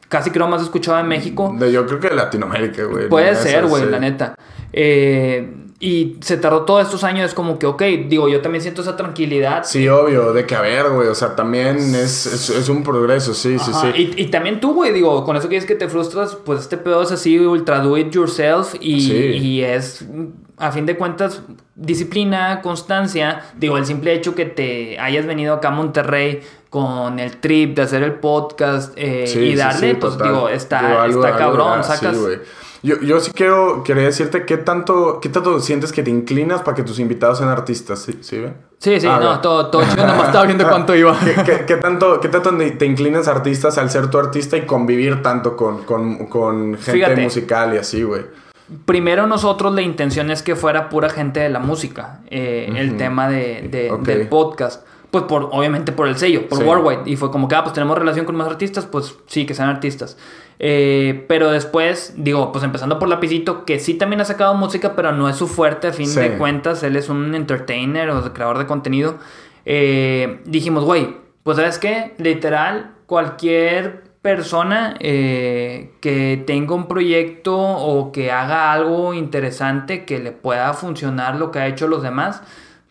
casi creo más escuchado en México. De, yo creo que de Latinoamérica, güey. Puede ¿no? ser, güey, sí. la neta. Eh, y se tardó todos estos años, es como que, ok, digo, yo también siento esa tranquilidad. Sí, obvio, de que a ver, güey, o sea, también es, es, es un progreso, sí, sí, Ajá, sí. Y, y también tú, güey, digo, con eso que dices que te frustras, pues este pedo es así, ultra do it yourself y, Sí. y es, a fin de cuentas, disciplina, constancia. Digo, el simple hecho que te hayas venido acá a Monterrey con el trip de hacer el podcast eh, Sí, y darle, sí, pues total. digo, está, Digo, algo- está algo cabrón, sacas... sí, güey. Yo, yo sí quiero, quería decirte qué tanto, qué tanto sientes que te inclinas para que tus invitados sean artistas, ¿sí? ¿Sí, ve? Sí, sí, Ah, no, todo, todo chido, nomás estaba viendo cuánto iba. ¿Qué, qué- qué tanto, ¿Qué tanto te inclinas artistas al ser tu artista y convivir tanto con, con, con gente Fíjate. musical y así, güey? Primero nosotros la intención es que fuera pura gente de la música, eh, el tema de, del podcast. Pues por, obviamente por el sello, por Sí. Worldwide. Y fue como que, ah, pues tenemos relación con más artistas, pues sí, que sean artistas. Eh, pero después, digo, pues empezando por Lapicito, que sí también ha sacado música, pero no es su fuerte a fin Sí. de cuentas. Él es un entertainer o creador de contenido. Eh, dijimos, güey, pues sabes qué, literal, cualquier persona eh, que tenga un proyecto o que haga algo interesante que le pueda funcionar lo que ha hecho los demás,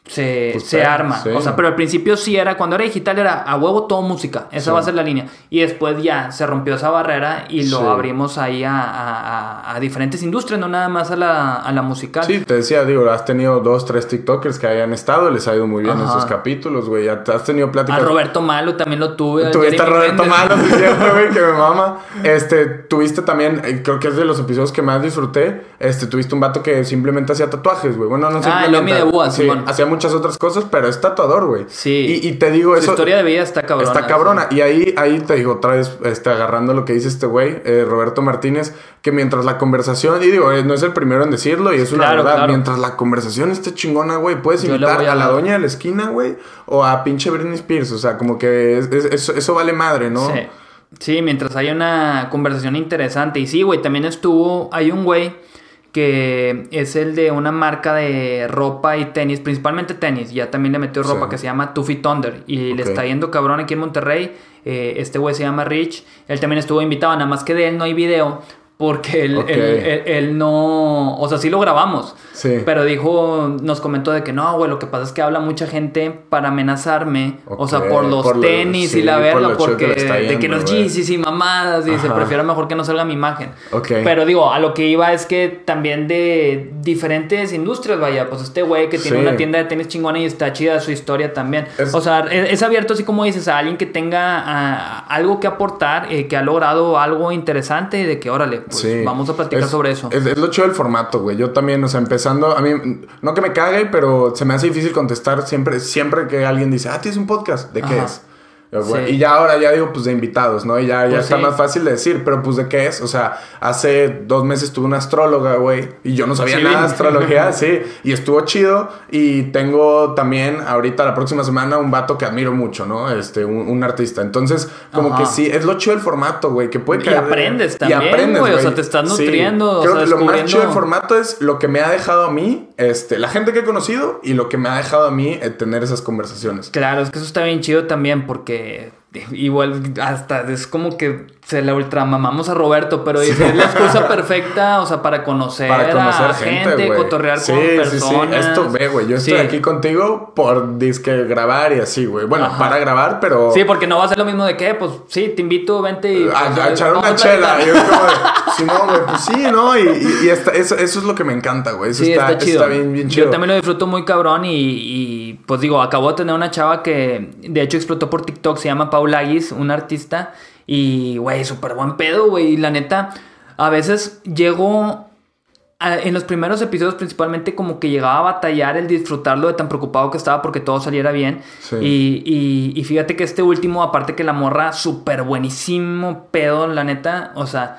se, Pues, se arma. sí. O sea, pero al principio sí era, cuando era digital era a huevo todo música. Esa Sí. va a ser la línea. Y después ya se rompió esa barrera y lo Sí. abrimos ahí a, a- a- a diferentes industrias, no nada más a la, a la musical. Sí, te decía, digo, has tenido dos, tres TikTokers que hayan estado, les ha ido muy bien Ajá. esos capítulos, güey. Has tenido pláticas. A Roberto Malo también lo tuve. Tuviste a Roberto. Malo, güey, que me mama. Este, tuviste también, eh, creo que es de los episodios que más disfruté. Este, tuviste un vato que simplemente hacía tatuajes, güey. Bueno, no Ah, simplemente. Lomi de Búa, sí, hacía muchas otras cosas, pero es tatuador, güey. Sí. Y, y te digo Su eso. historia de vida está cabrona. Está cabrona. Y ahí, ahí te digo otra vez, este, agarrando lo que dice este güey, eh, Roberto Martínez, que mientras la conversación, y digo, eh, no es el primero en decirlo, y es una Claro, verdad, claro. mientras la conversación esté chingona, güey, puedes invitar a a, la doña de la esquina, güey, o a pinche Britney Spears. O sea, como que es- es- eso, eso vale madre, ¿no? Sí. Sí, mientras haya una conversación interesante. Y sí, güey, también estuvo. Hay un güey que es el de una marca de ropa y tenis, principalmente tenis. Ya también le metió ropa Sí. que se llama Tuffy Thunder. Y le está yendo cabrón aquí en Monterrey. Eh, este güey se llama Rich. Él también estuvo invitado, nada más que de él no hay video. Porque él, él- él- él no. O sea, sí lo grabamos. Sí. Pero dijo, nos comentó de que no, güey, lo que pasa es que habla mucha gente para amenazarme. O sea, por los por lo- tenis sí, y la por verga, chido porque que está de que yendo, los. Yeezys y mamadas. Dice, Ajá. prefiero mejor que no salga mi imagen. Ok. Pero digo, a lo que iba es que también de diferentes industrias, vaya, pues este güey que tiene Sí. una tienda de tenis chingona y está chida su historia también. Es- O sea, es, es abierto así como dices a alguien que tenga algo que aportar, eh, que ha logrado algo interesante y de que, órale, pues Sí. vamos a platicar Es- sobre eso. Es, es lo chido del formato, güey. Yo también, o sea, empezando, a mí, no que me cague, pero se me hace difícil contestar siempre, siempre que alguien dice, ah, tienes un podcast, ¿de qué es? Güey, Sí. Y ya ahora ya digo, pues de invitados, ¿no? Y ya, ya Pues está sí. más fácil de decir, pero pues de qué es. O sea, hace dos meses tuve una astróloga, güey, y yo no sabía Sí, nada de astrología, sí, y estuvo chido. Y tengo también ahorita la próxima semana un vato que admiro mucho, ¿no? Este, un, un artista. Entonces, como Ajá. que sí, es lo chido del formato, güey, que puede Y caer- aprendes y también, aprendes, güey, o sea, te estás nutriendo, o Creo sea, que lo más chido del formato es lo que me ha dejado a mí, este, la gente que he conocido y lo que me ha dejado a mí eh, tener esas conversaciones. Claro, es que eso está bien chido también porque igual hasta es como que se la ultramamamos a Roberto, pero Sí. es la excusa perfecta, o sea, para conocer, Para conocer a gente, gente, cotorrear sí, con sí, personas. Sí, Esto ve, güey. Yo estoy Sí. aquí contigo por disque grabar y así, güey. Bueno, Ajá. para grabar, pero. Sí, porque no va a ser lo mismo de que, pues sí, te invito, vente y... A, pues, a echar una chela. yo como de, Simón, güey, pues sí, ¿no? Y, y- y eso, eso es lo que me encanta, güey. Eso Sí, está, está chido. está bien, bien chido. Yo también lo disfruto muy cabrón y, y, pues digo, acabo de tener una chava que de hecho explotó por TikTok, se llama Paula Aguis, una artista y, güey, súper buen pedo, güey. Y la neta, a veces llego, a- en los primeros episodios principalmente como que llegaba a batallar el disfrutarlo de tan preocupado que estaba porque todo saliera bien. Sí. Y, y, y fíjate que este último, aparte que la morra, súper buenísimo pedo, la neta, o sea...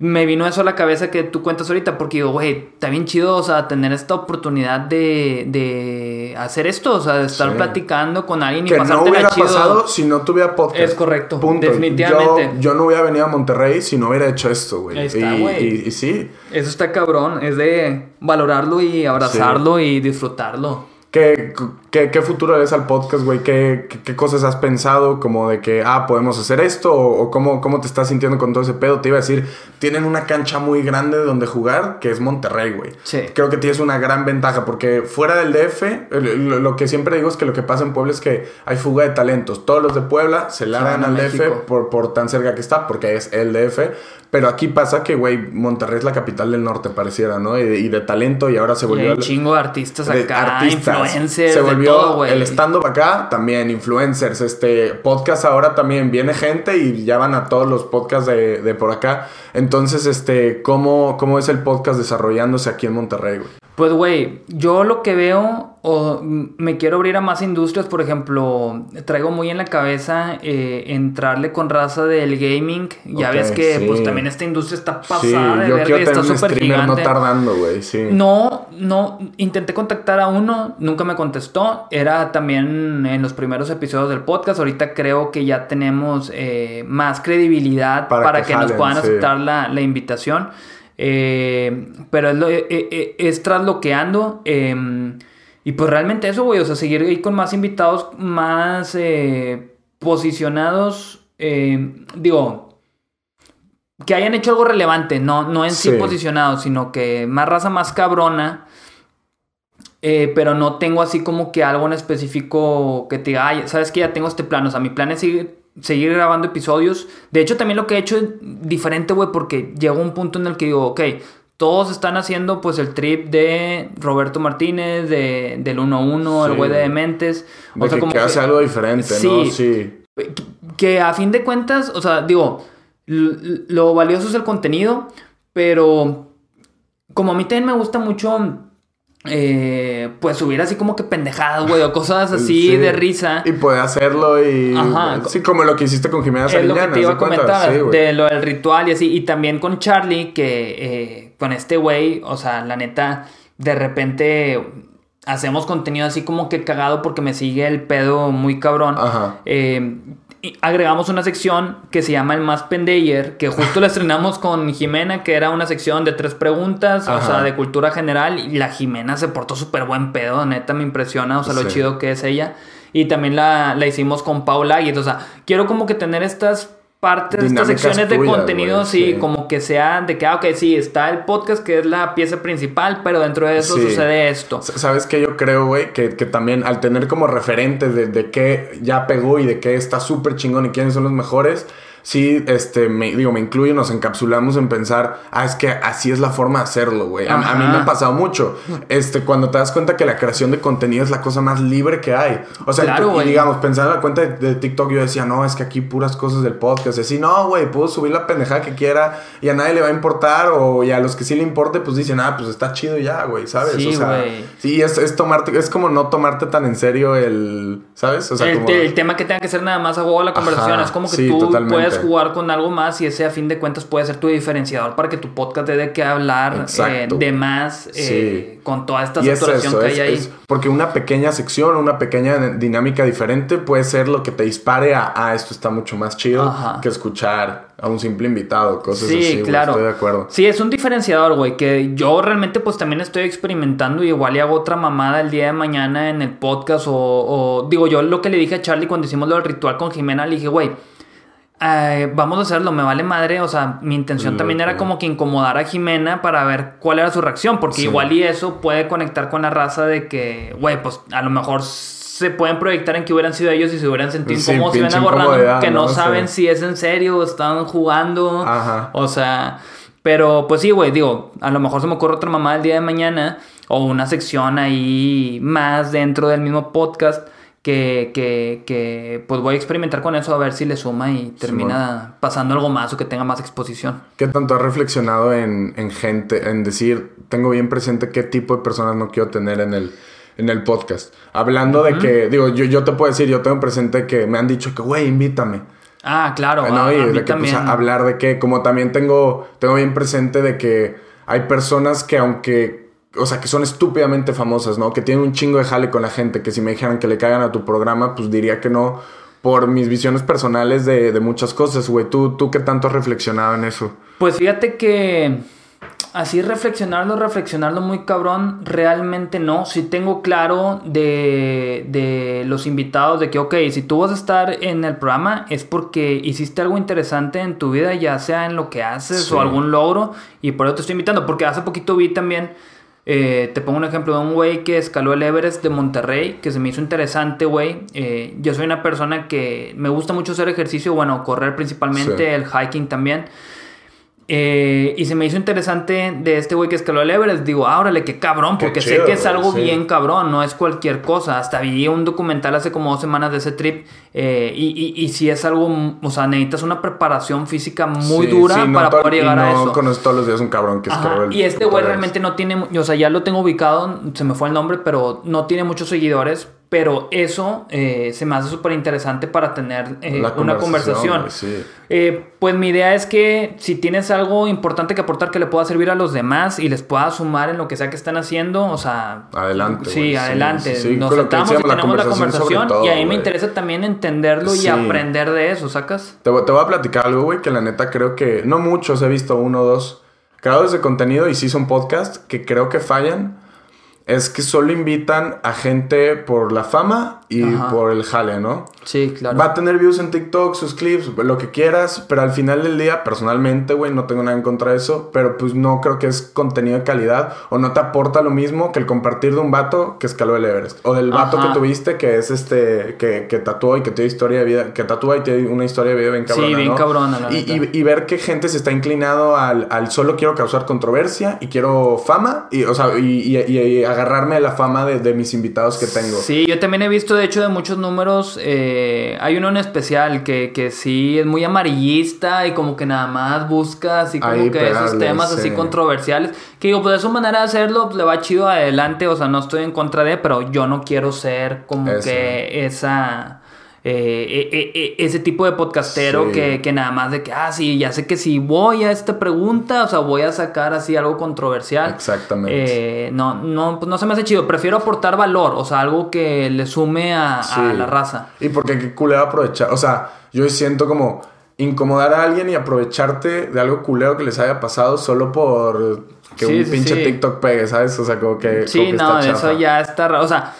Me vino eso a la cabeza que tú cuentas ahorita, porque digo, güey, está bien chido, o sea, tener esta oportunidad de, de hacer esto, o sea, de estar Sí. platicando con alguien y que no hubiera chido. pasado si no tuviera podcast. Es correcto, Punto. definitivamente. Yo, yo no hubiera venido a Monterrey si no hubiera hecho esto, güey. Está, y, y sí. Eso está cabrón, es de valorarlo y abrazarlo y disfrutarlo. ¿Qué, qué, qué futuro le ves al podcast, güey? ¿Qué, qué, qué cosas has pensado? Como de que, ah, podemos hacer esto. O, o cómo, cómo te estás sintiendo con todo ese pedo. Te iba a decir, tienen una cancha muy grande donde jugar, que es Monterrey, güey. Sí. Creo que tienes una gran ventaja porque fuera del DF, lo, lo que siempre digo es que lo que pasa en Puebla es que hay fuga de talentos. Todos los de Puebla se largan al México. DF por, por tan cerca que está, porque es el DF. Pero aquí pasa que, güey, Monterrey es la capital del norte, pareciera, ¿no? Y de, y de talento y ahora se Y hay volvió... un chingo de artistas de acá, artistas. Influencers, Se volvió todo, el stand-up acá, también influencers. Este podcast ahora también viene gente y ya van a todos los podcasts de, de por acá. Entonces, este, ¿cómo, ¿cómo es el podcast desarrollándose aquí en Monterrey, güey? Pues, güey, yo lo que veo, o me quiero abrir a más industrias, por ejemplo, traigo muy en la cabeza eh, entrarle con raza del gaming. Ya ves que, sí. pues, también esta industria está pasada sí, de yo verga está súper gigante. no tardando, güey, sí. No, no, intenté contactar a uno, nunca me contestó. Era también en los primeros episodios del podcast. Ahorita creo que ya tenemos eh, más credibilidad Para para, que que, nos puedan aceptar la, la invitación. Eh, pero es, lo- eh, eh, es trasloqueando. eh, y pues realmente eso, güey. O sea, seguir ahí con más invitados más eh, posicionados. eh, digo, que hayan hecho algo relevante, no, no en sí, Sí. posicionados, sino que más raza más cabrona. eh, pero no tengo así como que algo en específico que te diga, ay, sabes que ya tengo este plan, o sea, mi plan es seguir, seguir grabando episodios. De hecho, también lo que he hecho es diferente, güey, porque llegó un punto en el que digo, ok, todos están haciendo pues el trip de Roberto Martínez, de, del 1-1, el güey de Dementes. O sea, como que, hace algo diferente, ¿no? Sí. Que a fin de cuentas, o sea, digo, lo valioso es el contenido, pero como a mí también me gusta mucho eh, pues subir así como que pendejadas, güey, o cosas así de risa. Y puede hacerlo y... Ajá. Sí, como lo que hiciste con Jimena Sariñana. Es lo que te iba a comentar, de lo del ritual y así. Y también con Charlie, que eh, con este güey, o sea, la neta, de repente hacemos contenido así como que cagado porque me sigue el pedo muy cabrón. Ajá. Eh, agregamos una sección que se llama el Más Pendeyer, que justo la estrenamos con Jimena, que era una sección de tres preguntas, o sea, de cultura general, y la Jimena se portó súper buen pedo, neta, me impresiona, o sea, lo chido que es ella. Y también la, la hicimos con Paula y o sea, quiero como que tener estas parte de estas secciones de contenido, sí, como que sea de que, ah, ok, sí, está el podcast que es la pieza principal, pero dentro de eso sucede esto. ¿Sabes qué? Yo creo, güey, que, también al tener como referente de, de qué ya pegó y de qué está súper chingón y quiénes son los mejores, sí, este, me, digo, me incluyo, nos encapsulamos en pensar, ah, es que así es la forma de hacerlo, güey. A, mí me ha pasado mucho. Este, cuando te das cuenta que la creación de contenido es la cosa más libre que hay. O sea, y digamos, pensando en la cuenta de, TikTok, yo decía, no, es que aquí puras cosas del podcast. Y así, no, güey, puedo subir la pendejada que quiera y a nadie le va a importar. O y a los que sí le importe, pues dicen, ah, pues está chido ya, güey, ¿sabes? Sí, o sea, sí, es, es, tomarte, es como no tomarte tan en serio el, ¿sabes? O sea, el, como... el tema que tenga que ser nada más a huevo la conversación. es como que tú puedes jugar con algo más y ese a fin de cuentas puede ser tu diferenciador para que tu podcast te dé que hablar eh, de más eh, con toda esta saturación que hay ahí. porque una pequeña sección, una pequeña dinámica diferente puede ser lo que te dispare a, ah, esto está mucho más chido que escuchar a un simple invitado, cosas así. Sí, claro. estoy de acuerdo. Sí, es un diferenciador, güey, que yo realmente pues también estoy experimentando y igual y hago otra mamada el día de mañana en el podcast o, o digo yo lo que le dije a Charlie cuando hicimos lo del ritual con Jimena, le dije, güey, vamos a hacerlo, me vale madre. O sea, mi intención también era como que incomodar a Jimena para ver cuál era su reacción, porque igual y eso puede conectar con la raza de que, güey, pues a lo mejor se pueden proyectar en que hubieran sido ellos y se hubieran sentido incómodos, si ven aborrando, que no, saben si es en serio o están jugando. O sea, pero pues sí, güey, digo, a lo mejor se me ocurre otra mamá el día de mañana o una sección ahí más dentro del mismo podcast que, que, que, pues voy a experimentar con eso a ver si le suma y termina pasando algo más o que tenga más exposición. ¿Qué tanto has reflexionado en, en, gente, en decir, tengo bien presente qué tipo de personas no quiero tener en el, en el podcast? Hablando de que, digo, yo, yo te puedo decir, yo tengo presente que me han dicho que, güey, invítame. Ah, claro. No, y de que, pues, hablar de que, como también tengo, tengo bien presente de que hay personas que aunque o sea, que son estúpidamente famosas, ¿no? Que tienen un chingo de jale con la gente, que si me dijeran que le caigan a tu programa, pues diría que no, por mis visiones personales de, de muchas cosas, güey. ¿Tú, ¿Tú qué tanto has reflexionado en eso? Pues fíjate que así reflexionarlo, reflexionarlo muy cabrón, realmente no. Si tengo claro de, de, los invitados de que, ok, si tú vas a estar en el programa es porque hiciste algo interesante en tu vida, ya sea en lo que haces o algún logro, y por eso te estoy invitando, porque hace poquito vi también eh, te pongo un ejemplo de un güey que escaló el Everest de Monterrey, que se me hizo interesante, güey. Eh, yo soy una persona que me gusta mucho hacer ejercicio, bueno, correr principalmente, el hiking también. Eh, y se me hizo interesante de este güey que escaló el Everest. Digo, ah, órale, qué cabrón, porque sé que es algo bien cabrón, no es cualquier cosa. Hasta vi un documental hace como dos semanas de ese trip. Eh, y, y, si es algo, o sea, necesitas una preparación física muy dura para poder llegar a eso. No todos los días un cabrón que escaló el Y este güey realmente no tiene, o sea, ya lo tengo ubicado, se me fue el nombre, pero no tiene muchos seguidores pero eso eh, se me hace súper interesante para tener eh, una conversación. Eh, pues mi idea es que si tienes algo importante que aportar que le pueda servir a los demás y les pueda sumar en lo que sea que están haciendo, o sea... Adelante. Sí, adelante. Nos sentamos y tenemos la conversación, y a mí me interesa también entenderlo y aprender de eso, ¿sacas? Te, te voy a platicar algo, güey, que la neta creo que no muchos he visto uno o dos creadores de contenido y sí son podcasts que creo que fallan es que solo invitan a gente por la fama y por el jale, ¿no? Sí, claro. Va a tener views en TikTok, sus clips, lo que quieras, pero al final del día, personalmente, güey, no tengo nada en contra de eso, pero pues no creo que es contenido de calidad o no te aporta lo mismo que el compartir de un vato que escaló el Everest o del vato que tuviste que es este, que, que tatuó y que tiene historia de vida, que tatúa y tiene una historia de vida bien cabrona. Sí, bien cabrona, la y, y, ver que gente se está inclinado al, al, solo quiero causar controversia y quiero fama, y, o sea, y, y agarrarme a la fama de, de, mis invitados que tengo. Sí, yo también he visto, de hecho, de muchos números, eh, hay uno en especial que, que sí es muy amarillista y como que nada más busca así como que esos temas así controversiales. Que digo, pues es su manera de hacerlo, le va chido adelante, o sea, no estoy en contra de, pero yo no quiero ser como que esa... Eh, eh, eh, ese tipo de podcastero que, que, nada más de que, ah, sí, ya sé que si voy a esta pregunta, o sea, voy a sacar así algo controversial. Exactamente. no, no, pues no se me hace chido. Prefiero aportar valor, o sea, algo que le sume a, la raza. Y porque qué culero aprovechar, o sea, yo siento como incomodar a alguien y aprovecharte de algo culero que les haya pasado solo por que un pinche TikTok pegue, ¿sabes? O sea, como que. Sí, no, eso ya está raro. O sea,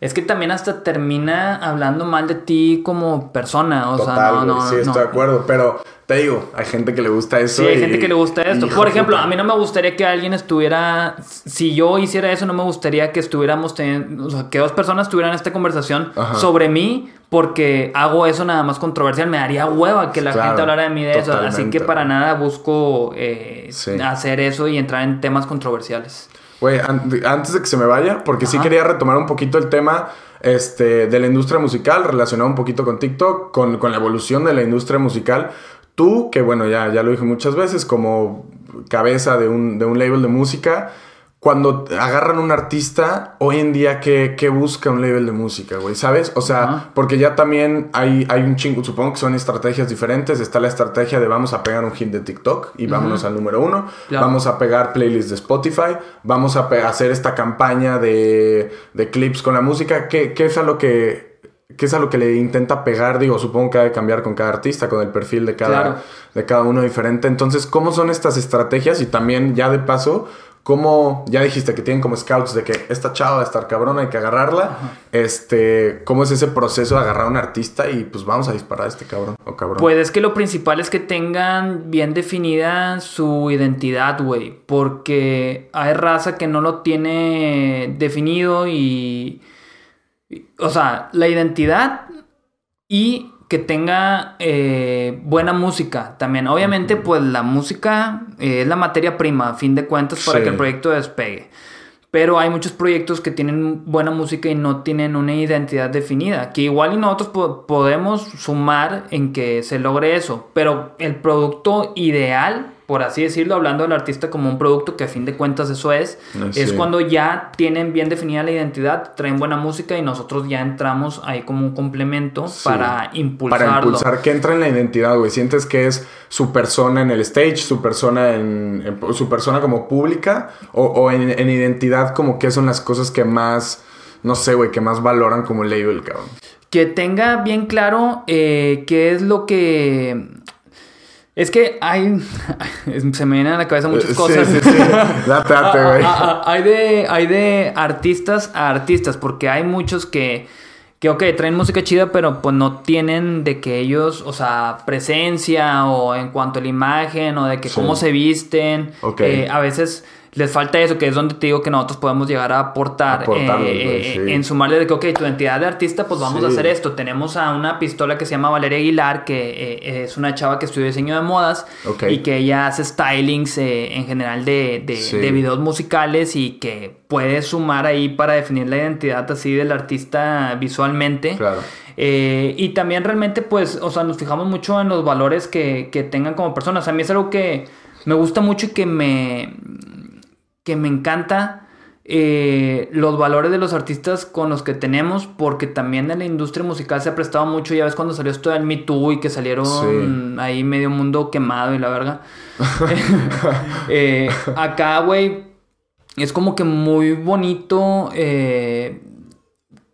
es que también hasta termina hablando mal de ti como persona. O sea, no, no. Sí, estoy de acuerdo. Pero te digo, hay gente que le gusta eso. Sí, hay gente que le gusta esto. Por ejemplo, a mí no me gustaría que alguien estuviera. Si yo hiciera eso, no me gustaría que estuviéramos teniendo. O sea, que dos personas tuvieran esta conversación sobre mí porque hago eso nada más controversial. Me daría hueva que la gente hablara de mí de eso. Así que para nada busco eh, hacer eso y entrar en temas controversiales. Güey, antes de que se me vaya, porque sí quería retomar un poquito el tema este, de la industria musical, relacionado un poquito con TikTok, con, con la evolución de la industria musical. Tú, que bueno, ya, ya lo dije muchas veces, como cabeza de un, de un label de música, cuando agarran un artista, hoy en día, ¿qué, busca un label de música, güey? ¿Sabes? O sea, porque ya también hay, hay un chingo, supongo que son estrategias diferentes. Está la estrategia de vamos a pegar un hit de TikTok y vámonos al número uno. Vamos a pegar playlists de Spotify. Vamos a hacer esta campaña de, de clips con la música. ¿Qué, qué es a lo que qué es a lo que le intenta pegar, digo, supongo que ha de cambiar con cada artista, con el perfil de cada, de cada uno diferente. Entonces, ¿cómo son estas estrategias? Y también, ya de paso, ¿Cómo, ya dijiste que tienen como scouts de que esta chava va a estar cabrona, hay que agarrarla? Este, ¿cómo es ese proceso de agarrar a un artista y pues vamos a disparar a este cabrón o cabrón? Pues es que lo principal es que tengan bien definida su identidad, güey. Porque hay raza que no lo tiene definido y. O sea, la identidad y que tenga eh, buena música también. Obviamente, pues la música eh, es la materia prima, a fin de cuentas, para que el proyecto despegue. Pero hay muchos proyectos que tienen buena música y no tienen una identidad definida. Que igual y nosotros podemos sumar en que se logre eso. Pero el producto ideal por así decirlo, hablando del artista como un producto que a fin de cuentas eso es, es cuando ya tienen bien definida la identidad, traen buena música y nosotros ya entramos ahí como un complemento para impulsarlo. Para impulsar que entra en la identidad, güey. Sientes que es su persona en el stage, su persona en, su persona como pública o, en, identidad como que son las cosas que más, no sé, güey, que más valoran como label, cabrón. Que tenga bien claro eh, qué es lo que es que hay. Se me vienen a la cabeza muchas cosas. Sí, sí, sí. Date, date, güey. hay, de, hay de artistas a artistas, porque hay muchos que. Que, ok, traen música chida, pero pues no tienen de que ellos, o sea, presencia o en cuanto a la imagen o de que cómo se visten. Ok. Eh, a veces les falta eso, que es donde te digo que nosotros podemos llegar a aportar eh, eh, en sumarle de que, ok, tu identidad de artista, pues vamos a hacer esto. Tenemos a una pistola que se llama Valeria Aguilar, que eh, es una chava que estudia diseño de modas y que ella hace stylings en general de, de, videos musicales y que puede sumar ahí para definir la identidad así del artista visualmente. Claro. y también realmente, pues, o sea, nos fijamos mucho en los valores que, que tengan como personas. A mí es algo que me gusta mucho y que me que me encanta eh, los valores de los artistas con los que tenemos, porque también en la industria musical se ha prestado mucho, ya ves cuando salió esto del Me Too y que salieron ahí medio mundo quemado y la verga. Eh, acá, güey, es como que muy bonito eh,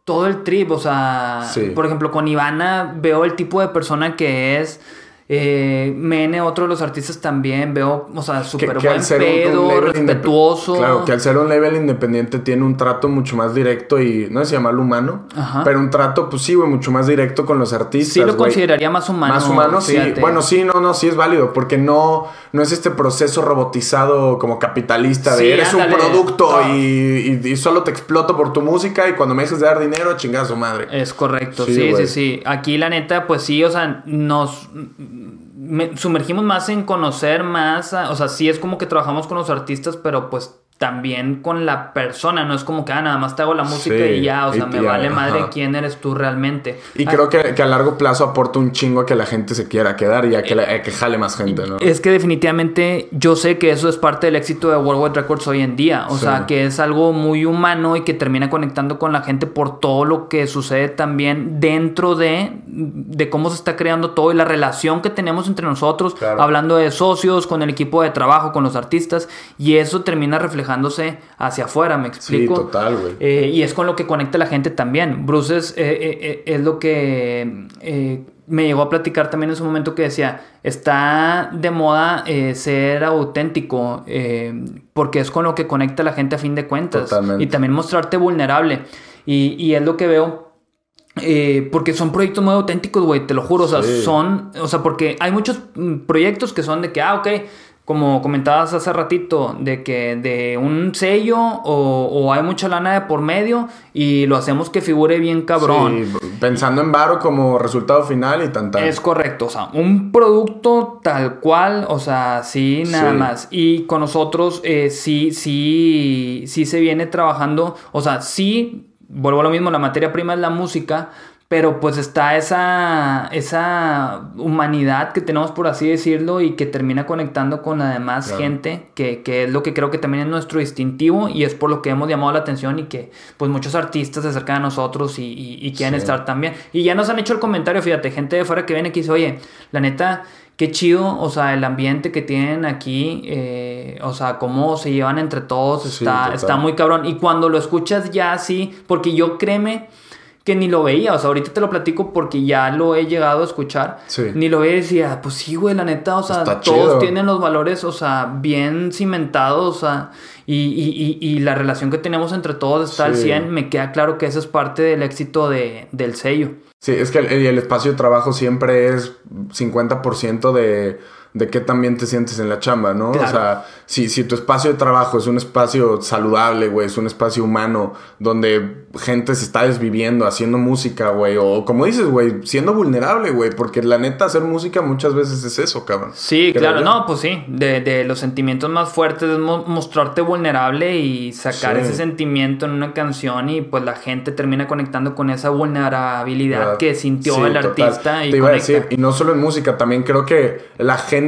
todo el trip, o sea, por ejemplo, con Ivana veo el tipo de persona que es Eh, Mene, otro de los artistas también, veo, o sea, súper buen ser un- un pedo, respetuoso. Claro, que al ser un level independiente tiene un trato mucho más directo y no sé si llamarlo humano, Ajá. pero un trato, pues sí, güey, mucho más directo con los artistas. Sí lo consideraría más humano. Más humano, sí. Bueno, sí, no, no, sí es válido, porque no, no es este proceso robotizado como capitalista Sí, de eres ándale. un producto Ah. y, y- y solo te exploto por tu música y cuando me dejes de dar dinero, chingada su madre. Es correcto, Sí, sí, sí, Aquí la neta, pues sí, o sea, nos me- sumergimos más en conocer más, o sea, sí es como que trabajamos con los artistas, pero pues también con la persona, no es como que, ah, nada más te hago la música Sí, y ya, o sea, me ya, vale madre quién eres tú realmente. Y Ah, creo que, que a largo plazo aporta un chingo a que la gente se quiera quedar y a que, la- a que jale más gente, ¿no? Es que definitivamente yo sé que eso es parte del éxito de Worldwide Records hoy en día. O Sí. sea, que es algo muy humano y que termina conectando con la gente por todo lo que sucede también dentro de, de cómo se está creando todo y la relación que tenemos entre nosotros, Claro. hablando de socios, con el equipo de trabajo, con los artistas. Y eso termina reflejándose hacia afuera, ¿me Sí, explico? total, güey. Eh, y es con lo que conecta la gente también. Bruce es, eh, eh, eh, es lo que eh, me llegó a platicar también en su momento que decía, está de moda eh, ser auténtico, eh, porque es con lo que conecta a la gente a fin de cuentas. Totalmente. Y también mostrarte vulnerable. Y, y es lo que veo. eh, porque son proyectos muy auténticos, güey, te lo juro. O sea, Sí. son. O sea, porque hay muchos mm, proyectos que son de que, ah, ok, como comentabas hace ratito, de que de un sello o, o hay mucha lana de por medio y lo hacemos que figure bien cabrón. Sí, pensando en Varo como resultado final y tan tan. Es correcto, o sea, un producto tal cual, o sea, sí, nada Sí. más. Y con nosotros eh, sí, sí, sí se viene trabajando, o sea, sí, vuelvo a lo mismo, la materia prima es la música, pero pues está esa, esa humanidad que tenemos, por así decirlo, y que termina conectando con la demás Claro. gente, que, que es lo que creo que también es nuestro distintivo y es por lo que hemos llamado la atención y que pues muchos artistas se acercan a nosotros y, y- y quieren Sí. estar también. Y ya nos han hecho el comentario, fíjate, gente de fuera que viene aquí dice, oye, la neta, qué chido, o sea, el ambiente que tienen aquí, eh, o sea, cómo se llevan entre todos, está, está muy cabrón. Y cuando lo escuchas ya así, porque yo créeme que ni lo veía, o sea, ahorita te lo platico porque ya lo he llegado a escuchar, Sí. ni lo veía y decía, pues sí, güey, la neta, o sea, Está todos chido. tienen los valores, o sea, bien cimentados, o sea, y, y- y- y la relación que tenemos entre todos está al Sí. 100, me queda claro que eso es parte del éxito de, del sello. Sí, es que el, el espacio de trabajo siempre es 50% de, de qué también te sientes en la chamba, ¿no? Claro. O sea, si, si tu espacio de trabajo es un espacio saludable, güey, es un espacio humano, donde gente se está desviviendo, haciendo música, güey, o como dices, güey, siendo vulnerable, güey, porque la neta hacer música muchas veces es eso, cabrón. Sí, claro, yo. no, pues sí, de, de los sentimientos más fuertes es mo- mostrarte vulnerable y sacar Sí. ese sentimiento en una canción y pues la gente termina conectando con esa vulnerabilidad que sintió Sí, el total. artista y Te iba a decir, y no solo en música, también creo que la gente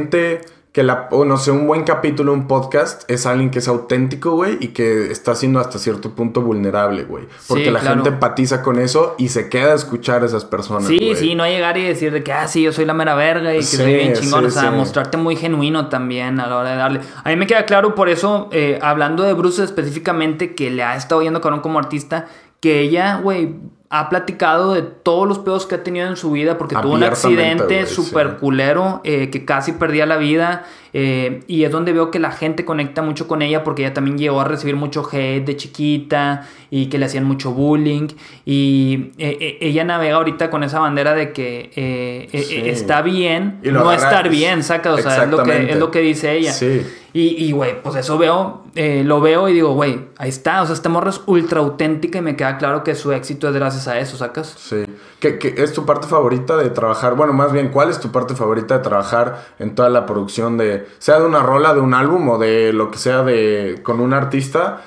que la, o no sé, un buen capítulo, un podcast, es alguien que es auténtico, güey, y que está siendo hasta cierto punto vulnerable, güey. Porque Sí, la claro. gente empatiza con eso y se queda a escuchar a esas personas. Sí, sí, no llegar y decir de que, ah, sí, yo soy la mera verga y que Sí, soy bien chingón. sí, o sea, mostrarte muy genuino también a la hora de darle. A mí me queda claro por eso, eh, hablando de Bruce específicamente, que le ha estado yendo cabrón como artista, que ella, güey, ha platicado de todos los pedos que ha tenido en su vida porque tuvo un accidente súper sí. culero eh, que casi perdía la vida eh, y es donde veo que la gente conecta mucho con ella porque ella también llegó a recibir mucho hate de chiquita y que le hacían mucho bullying y eh, ella navega ahorita con esa bandera de que Sí. está bien Y no estar bien, saca, o sea, es lo, que, es lo que dice ella. Sí. Y, y, güey, pues eso veo, eh, lo veo y digo, güey, ahí está, o sea, esta morra es ultra auténtica y me queda claro que su éxito es gracias a eso, sacas. Sí. ¿Qué, es tu parte favorita de trabajar? Bueno, más bien, ¿cuál es tu parte favorita de trabajar en toda la producción de, sea de una rola, de un álbum o de lo que sea de con un artista?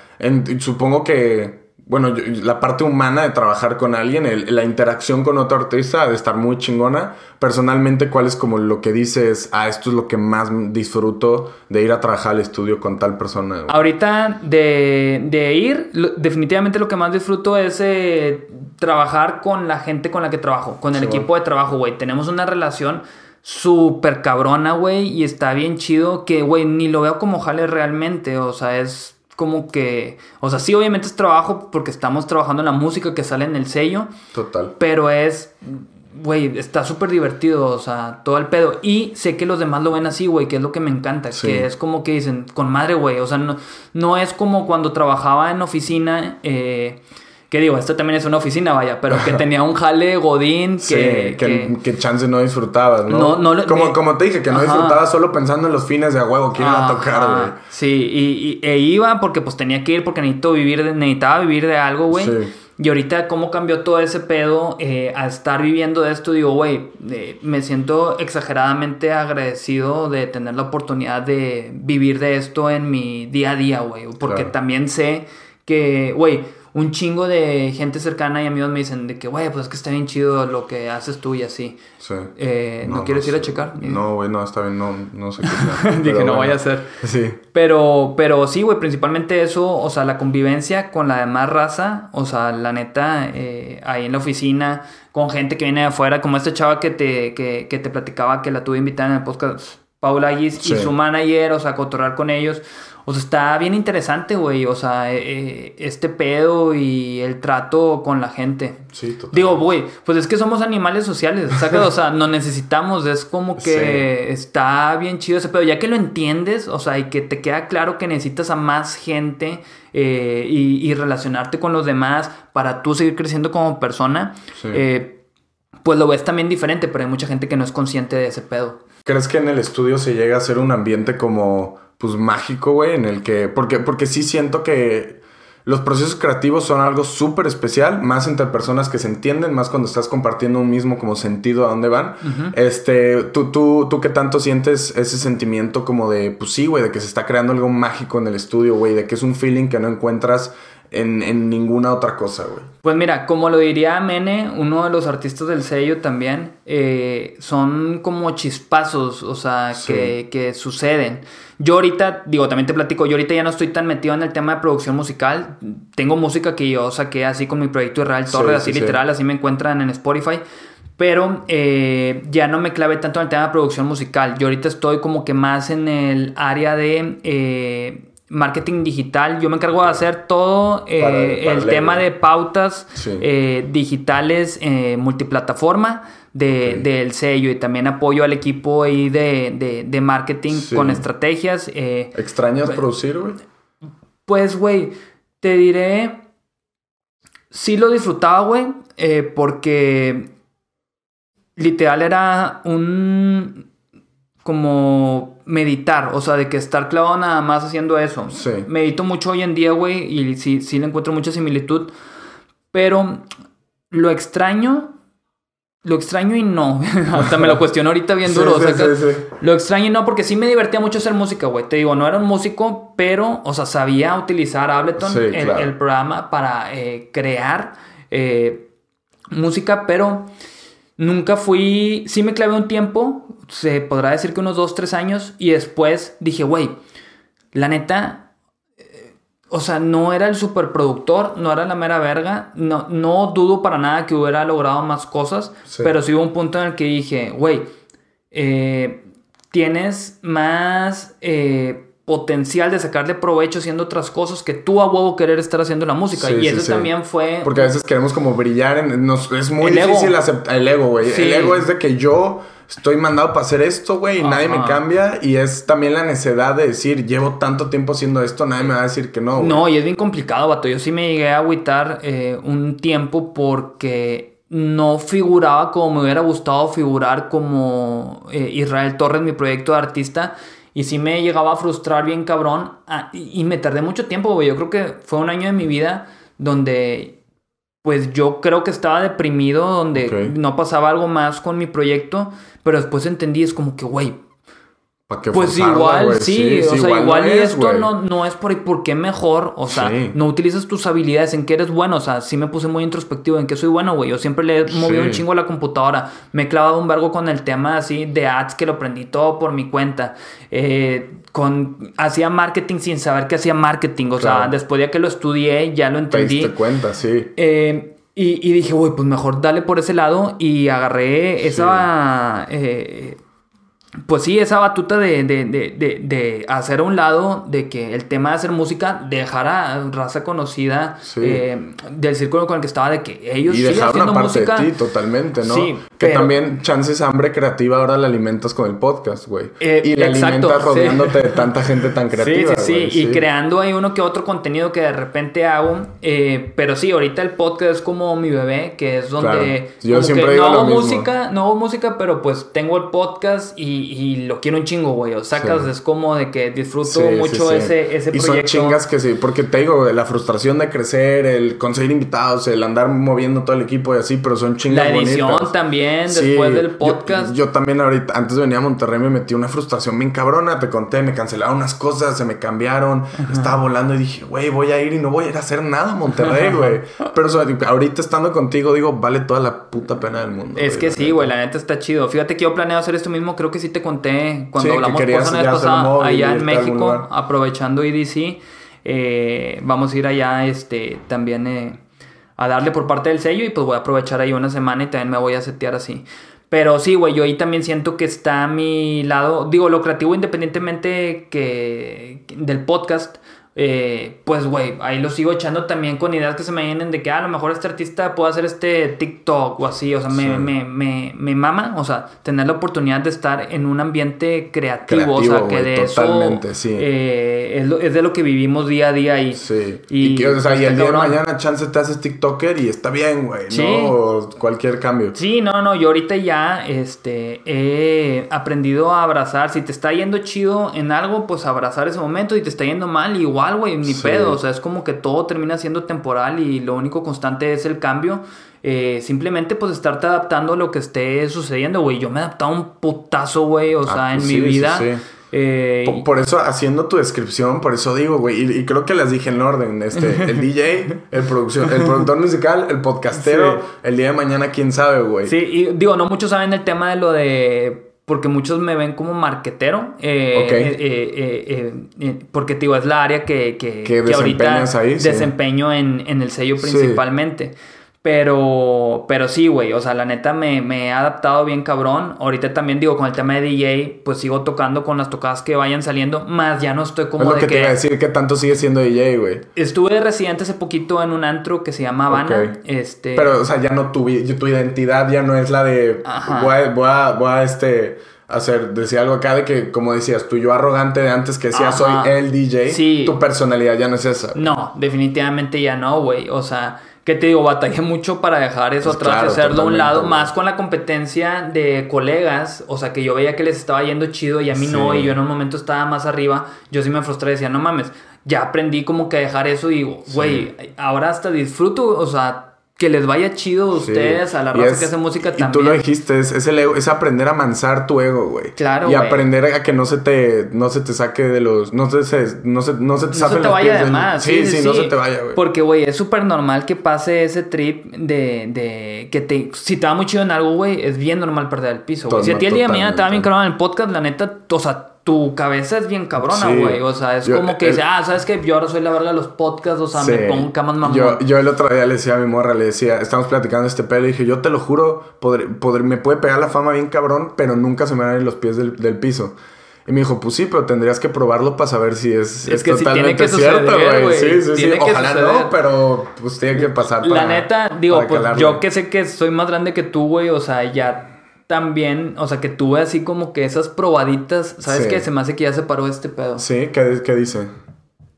Supongo que, bueno, yo- la parte humana de trabajar con alguien, el- la interacción con otro artista de estar muy chingona. Personalmente, ¿cuál es como lo que dices, ah, esto es lo que más disfruto de ir a trabajar al estudio con tal persona? Ahorita de, de ir, lo- definitivamente lo que más disfruto es eh, trabajar con la gente con la que trabajo, con el Sí, equipo de trabajo, güey. Tenemos una relación súper cabrona, güey, y está bien chido que, güey, ni lo veo como jale realmente, o sea, es como que, o sea, sí, obviamente es trabajo porque estamos trabajando en la música que sale en el sello, Total. pero es güey, está súper divertido, o sea, todo el pedo. Y sé que los demás lo ven así, güey, que es lo que me encanta, Sí. que es como que dicen, con madre, güey, o sea, no, no es como cuando trabajaba en oficina, eh, que digo, esto también es una oficina, vaya, pero que tenía un jale godín Sí, que... que, que- chance no disfrutabas, ¿no? No, no como, como te dije, que no disfrutabas solo pensando en los fines de a huevo que iba a tocar, güey. Sí, y, y- e iba porque pues tenía que ir porque necesito vivir de- necesitaba vivir de algo, güey. Sí. Y ahorita cómo cambió todo ese pedo eh, a estar viviendo de esto, digo, güey, eh, me siento exageradamente agradecido de tener la oportunidad de vivir de esto en mi día a día, güey. Porque Claro. también sé que, güey, un chingo de gente cercana y amigos me dicen de que, güey, pues es que está bien chido lo que haces tú y así. Sí. Eh, ¿no quieres ir a checar? No, güey, no, está bien, no, no sé qué sea. Dije, no bueno. vaya a ser. Sí. Pero, pero sí, güey, principalmente eso, o sea, la convivencia con la demás raza, o sea, la neta, eh, ahí en la oficina, con gente que viene de afuera, como esta chava que te, que, que te platicaba que la tuve invitada en el podcast, Paula Sí. y su manager, o sea, cotorrar con ellos. O sea, está bien interesante, güey, o sea, eh, eh, este pedo y el trato con la gente. Sí, total. Digo, güey, pues es que somos animales sociales. O sea, nos necesitamos, es como que está bien chido ese pedo. Ya que lo entiendes, o sea, y que te queda claro que necesitas a más gente eh, y, y relacionarte con los demás para tú seguir creciendo como persona, Sí. eh, pues lo ves también diferente, pero hay mucha gente que no es consciente de ese pedo. ¿Crees que en el estudio se llega a hacer un ambiente como, pues, mágico, güey? En el que... Porque, porque sí siento que los procesos creativos son algo súper especial, más entre personas que se entienden, más cuando estás compartiendo un mismo como sentido a dónde van. Este, ¿tú, tú, ¿tú qué tanto sientes ese sentimiento como de, pues sí, güey, de que se está creando algo mágico en el estudio, güey, de que es un feeling que no encuentras en, en ninguna otra cosa, güey? Pues mira, como lo diría Mene, uno de los artistas del sello también, eh, son como chispazos, o sea, Sí. que, que suceden. Yo ahorita, digo, también te platico, yo ahorita ya no estoy tan metido en el tema de producción musical. Tengo música que yo saqué así con mi proyecto Israel Torres, sí, así sí. literal, así me encuentran en Spotify. Pero eh, ya no me clavé tanto en el tema de producción musical. Yo ahorita estoy como que más en el área de eh, marketing digital. Yo me encargo de hacer todo eh, Para- para el tema de pautas Sí. eh, digitales eh, multiplataforma de, del sello y también apoyo al equipo ahí de, de- de marketing Sí. con estrategias. ¿Extrañas producir, güey? pues, güey, te diré, sí lo disfrutaba, güey, porque literal era un como meditar, o sea, de que estar clavado nada más haciendo eso. Sí. Medito mucho hoy en día, güey, y sí, sí le encuentro mucha similitud, pero lo extraño, lo extraño y no. Hasta me lo cuestiono ahorita bien duro. sí, o sea, sí, sí. lo extraño y no, porque sí me divertía mucho hacer música, güey. Te digo, no era un músico, pero, o sea, sabía utilizar Ableton, el, claro. el programa, para eh, crear eh, música, pero nunca fui. Sí me clavé un tiempo, se podrá decir que unos dos, tres años, y después dije, güey, la neta. eh, O sea, no era el superproductor, no era la mera verga. No, no dudo para nada que hubiera logrado más cosas. Sí. Pero sí hubo un punto en el que dije, güey, eh, tienes más eh, potencial de sacarle provecho haciendo otras cosas que tú a huevo querer estar haciendo la música. Sí, y sí, eso sí. también fue... Porque a veces queremos como brillar en... nos- es muy El difícil aceptar el ego, güey. El ego es de que yo estoy mandado para hacer esto, güey, y nadie me cambia. Y es también la necedad de decir, llevo tanto tiempo haciendo esto, nadie me va a decir que no. No, y es bien complicado, vato. Yo sí me llegué a agüitar eh, un tiempo porque no figuraba como me hubiera gustado figurar como eh, Israel Torres, mi proyecto de artista. Y sí me llegaba a frustrar bien cabrón. Ah, y, y me tardé mucho tiempo, güey. Yo creo que fue un año de mi vida donde pues yo creo que estaba deprimido, donde no pasaba algo más con mi proyecto. Pero después entendí, es como que, güey, ¿Para qué pues forzarla, igual, güey? sí, o sea, igual, no y es, esto no, no es por, por qué mejor, o sea, Sí. no utilizas tus habilidades, en qué eres bueno, o sea, sí me puse muy introspectivo, en qué soy bueno, güey, yo siempre le he movido Sí. un chingo a la computadora, me he clavado un vergo con el tema así de ads, que lo aprendí todo por mi cuenta, eh, con, hacía marketing sin saber que hacía marketing, o sea, después de que lo estudié, ya lo Te entendí. diste cuenta, sí. Eh, y, y dije, güey, pues mejor dale por ese lado. Y agarré esa. eh, pues sí, esa batuta de, de, de, de, de hacer a un lado de que el tema de hacer música dejara raza conocida Sí. eh, del círculo con el que estaba, de que ellos Y dejar haciendo una parte música. de ti totalmente, ¿no? Sí, que pero- también chances hambre creativa ahora la alimentas con el podcast, güey. Eh, y la exacto, alimentas sí. rodeándote de tanta gente tan creativa. Sí, sí, güey, sí, y creando ahí uno que otro contenido que de repente hago. eh, pero sí, ahorita el podcast es como mi bebé, que es donde Claro. Yo siempre que digo no hago música, no hago música, pero pues tengo el podcast y, y lo quiero un chingo, güey. O sacas, Sí. es como de que disfruto Sí, mucho sí. ese, ese y proyecto. son chingas que sí, porque te digo, la frustración de crecer, el conseguir invitados, el andar moviendo todo el equipo y así, pero son chingas La edición bonitas. también, Sí, después del podcast. Yo, también ahorita, antes de venir a Monterrey me metí una frustración bien cabrona, te conté, me cancelaron unas cosas, se me cambiaron, estaba volando y dije, güey, voy a ir y no voy a ir a hacer nada a Monterrey, güey. Pero o sea, ahorita estando contigo, digo, vale toda la puta pena del mundo. Es que sí, güey, la neta está chido. Fíjate que yo planeo hacer esto mismo, creo que sí te conté cuando Sí, que hablamos por querías esa vez pasada allá en México, aprovechando EDC. eh, vamos a ir allá este también eh, a darle por parte del sello y pues voy a aprovechar ahí una semana y también me voy a setear así. Pero sí, güey, yo ahí también siento que está a mi lado, digo, lo creativo independientemente que del podcast, eh, pues, güey, ahí lo sigo echando también con ideas que se me vienen de que ah, a lo mejor este artista puede hacer este TikTok o así, o sea, me, Sí. me, me, me mama, o sea, tener la oportunidad de estar en un ambiente creativo, o sea, que de totalmente, eso sí. eh, es, lo- es de lo que vivimos día a día ahí. Sí. Y, Y, que, o sea, y el día de mañana chance te haces TikToker y está bien, güey, Sí. ¿no? O cualquier cambio. Sí, no, no, yo ahorita ya este, he aprendido a abrazar. Si te está yendo chido en algo, pues abrazar ese momento. Si te está yendo mal, igual, güey, ni Sí. pedo. O sea, es como que todo termina siendo temporal y lo único constante es el cambio. Eh, simplemente, pues, estarte adaptando a lo que esté sucediendo, güey. Yo me he adaptado un putazo, güey, o Ah, sea, en pues mi vida. sí. Eh, Por, por eso, haciendo tu descripción, por eso digo, güey, y, y creo que las dije en orden, este, el DJ, el, producción, el productor musical, el podcastero, Sí. el día de mañana, quién sabe, güey. Sí, y digo, no muchos saben el tema de lo de. Porque muchos me ven como marquetero. eh, eh, eh, eh, eh, eh, porque, digo, es la área que, que, Que que ahorita sí. desempeño en, en el sello Sí. Pero, pero sí, güey, o sea, la neta me, me he adaptado bien cabrón. Ahorita también digo, con el tema de DJ, pues sigo tocando con las tocadas que vayan saliendo, más ya no estoy como es lo de que, que... te iba a decir, que tanto sigue siendo DJ, güey. Estuve de residente hace poquito en un antro que se llama Habana. Este... Pero, o sea, ya no tu, tu identidad ya no es la de Ajá. voy a, voy a, voy a, este hacer, decir algo acá de que, como decías, tu yo arrogante de antes que decía soy el DJ, Sí. tu personalidad ya no es esa. No, definitivamente ya no, güey. O sea, ¿qué te digo? Batallé mucho para dejar eso Pues atrás claro, y hacerlo a un lado, más con la competencia de colegas. O sea, que yo veía que les estaba yendo chido y a mí no, y yo en un momento estaba más arriba. Yo sí me frustré decía, no mames, ya aprendí como que a dejar eso y digo, güey, ahora hasta disfruto, o sea, que les vaya chido a Sí. ustedes, a la Y raza es- que hace música Y también. tú lo dijiste, es, es el ego, es aprender a mansar tu ego, güey. Claro, Y aprender a que no se te, no se te saque de los, no se, se- no se, no se te No se te los vaya de más. Sí, sí, no se te vaya, güey. Porque, güey, es súper normal que pase ese trip de, de que te... Si te va muy chido en algo, güey, es bien normal perder el piso, güey. Si a ti el día de mañana te va bien cabrón en el podcast, la neta, o sea, tu cabeza es bien cabrona, Sí. güey. O sea, es Yo- como que el- dice, ah, ¿sabes qué? Yo ahora soy la verga de los podcasts, o sea, Sí. me pongo camas mamón. Yo, yo el otro día le decía a mi morra, le decía, estamos platicando este pedo, y dije, yo te lo juro, podré- podré- me puede pegar la fama bien cabrón, pero nunca se me van a ir los pies del, del piso. Y me dijo, pues sí, pero tendrías que probarlo para saber si es, Es es que sí totalmente tiene que cierto, suceder, güey. güey. Sí, sí, sí. Que Ojalá suceder. no, pero pues tiene que pasar La neta, digo, pues calarle. yo que sé que soy más grande que tú, güey, o sea, ya también, o sea, que tuve así como que esas probaditas, ¿sabes Sí. qué? Se me hace que ya se paró este pedo. Sí, ¿qué, qué dice?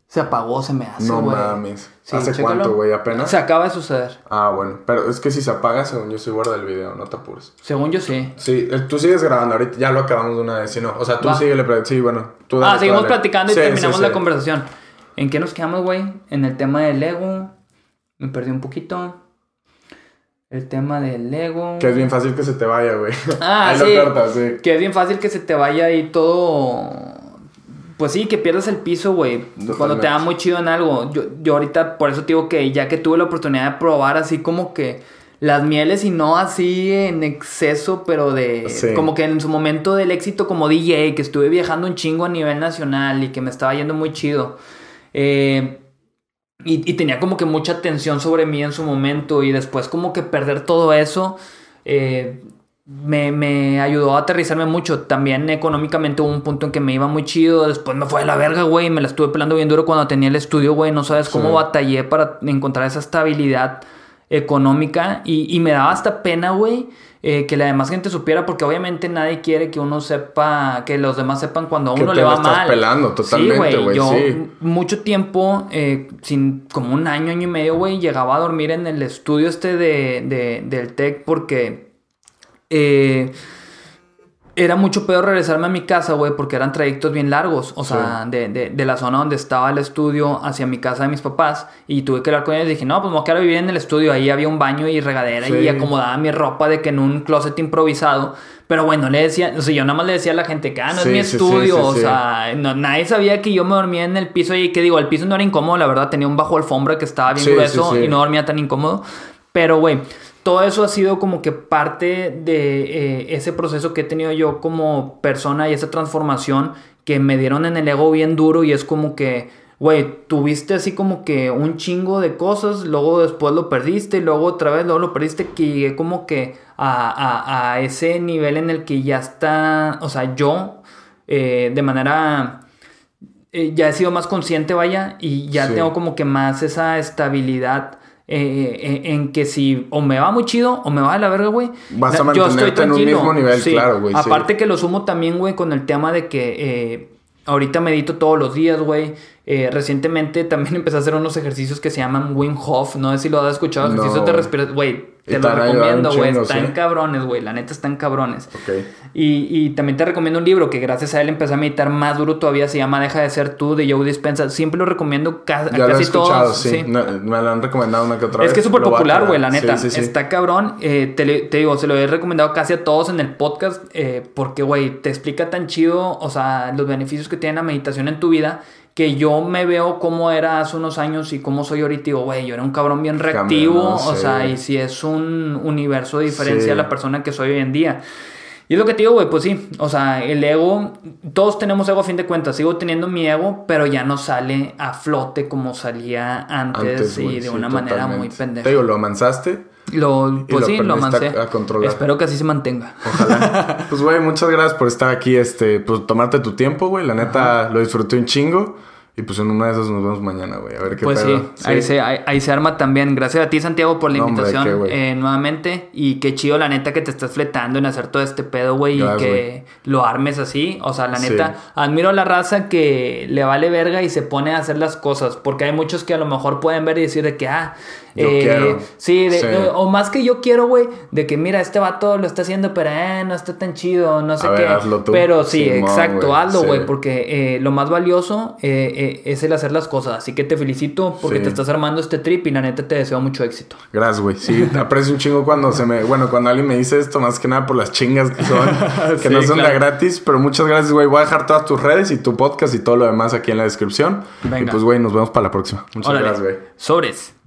Se apagó, se me hace, no güey. mames. Sí, ¿Hace chécalo. cuánto, güey? ¿Apenas? Se acaba de suceder. Ah, bueno. Pero es que si se apaga, según yo, se guarda el video, no te apures. Según yo sí. Sí, eh, tú sigues grabando ahorita, ya lo acabamos de una vez, si no. O sea, tú síguele, pero sí, bueno. Tú dale, Ah, seguimos dale. platicando y Sí, terminamos sí, la sí. conversación. ¿En qué nos quedamos, güey? En el tema del ego. Me perdí un poquito. El tema del ego. Que es bien fácil que se te vaya, güey. Ah, Ahí sí. lo cortas, sí. Que es bien fácil que se te vaya ahí todo. Pues sí, que pierdas el piso, güey. Cuando te va muy chido en algo. Yo, yo ahorita, por eso te digo que ya que tuve la oportunidad de probar así como que las mieles y no así en exceso, pero de. Sí. Como que en su momento del éxito como DJ, que estuve viajando un chingo a nivel nacional y que me estaba yendo muy chido. Eh, y, y tenía como que mucha tensión sobre mí en su momento y después como que perder todo eso. eh, me, me, ayudó a aterrizarme mucho. También económicamente hubo un punto en que me iba muy chido. Después me fue de la verga, güey. Me la estuve pelando bien duro cuando tenía el estudio, güey. No sabes cómo batallé para encontrar esa estabilidad económica. Y, y me daba hasta pena, güey. Eh, que la demás gente supiera, porque obviamente nadie quiere que uno sepa, que los demás sepan cuando a uno le va estás mal. pelando totalmente, sí, güey. Yo mucho tiempo, eh, sin como un año, año y medio, güey, llegaba a dormir en el estudio este de, de del TEC porque eh, era mucho peor regresarme a mi casa, güey, porque eran trayectos bien largos. O sea, de, de, la zona donde estaba el estudio hacia mi casa de mis papás. Y tuve que hablar con ellos y dije, no, pues me voy a quedar a vivir en el estudio. Ahí había un baño y regadera y acomodaba mi ropa de que en un closet improvisado. Pero bueno, le decía, o sea, yo nada más le decía a la gente que, ah, no es mi estudio. o sea, nadie sabía que yo me dormía en el piso y que digo, el piso no era incómodo, la verdad, tenía un bajo alfombra que estaba bien grueso y no dormía tan incómodo. Pero, güey, todo eso ha sido como que parte de eh, ese proceso que he tenido yo como persona y esa transformación que me dieron en el ego bien duro y es como que, güey, tuviste así como que un chingo de cosas, luego después lo perdiste, y luego otra vez, luego lo perdiste, que llegué como que a, ese nivel en el que ya está, o sea, yo eh, de manera... Eh, ya he sido más consciente, vaya, y ya tengo como que más esa estabilidad eh, eh, en que si o me va muy chido o me va de la verga, güey. Vas a yo estoy en un mismo nivel, claro, güey. Aparte que lo sumo también, güey, con el tema de que eh, ahorita medito todos los días, güey. recientemente también empecé a hacer unos ejercicios que se llaman Wim Hof. No sé si lo has escuchado. Ejercicios de respiración. Güey, te lo recomiendo, güey. Están cabrones, güey. La neta están cabrones. Y, y, también te recomiendo un libro que gracias a él empecé a meditar más duro todavía. Se llama Deja de ser tú de Joe Dispensa. Siempre lo recomiendo ca ya casi lo todos. Sí. me lo han recomendado una que otra vez. Es que es súper popular, güey, la neta. Está cabrón. Eh, te, te, digo, se lo he recomendado casi a todos en el podcast. Eh, porque, güey, te explica tan chido, o sea, los beneficios que tiene la meditación en tu vida que yo me veo como era hace unos años y cómo soy ahorita. Digo, güey, yo era un cabrón bien reactivo. o sea, y si es un universo de diferencia a la persona que soy hoy en día. Y es lo que te digo, güey, pues sí. O sea, el ego, todos tenemos ego a fin de cuentas. Sigo teniendo mi ego, pero ya no sale a flote como salía antes, y de una manera muy pendeja. Te digo, ¿lo amansaste? Lo, pues sí, lo amancé. Espero que así se mantenga. Ojalá. pues, güey, muchas gracias por estar aquí, este, pues tomarte tu tiempo, güey. La neta, lo disfruté un chingo. Y pues en una de esas nos vemos mañana, güey. A ver qué pues Sí. Ahí, se, ahí, se arma también. Gracias a ti, Santiago, por la invitación eh, nuevamente. Y qué chido, la neta, que te estás fletando en hacer todo este pedo, güey. Y que lo armes así. O sea, la neta, admiro a la raza que le vale verga y se pone a hacer las cosas. Porque hay muchos que a lo mejor pueden ver y decir de que, ah, yo eh, quiero. Sí, o más que yo quiero, güey, de que mira, este vato lo está haciendo, pero eh, no está tan chido, no sé qué. Pero sí, exacto, hazlo, güey, porque eh, lo más valioso es el hacer las cosas. Así que te felicito porque te estás armando este trip y la neta te deseo mucho éxito. Gracias, güey. Sí, aprecio un chingo cuando se me. Bueno, cuando alguien me dice esto, más que nada por las chingas que son, que no son de gratis, pero muchas gracias, güey. Voy a dejar todas tus redes y tu podcast y todo lo demás aquí en la descripción. Venga. Y pues, güey, nos vemos para la próxima. Muchas gracias, güey. Sobres.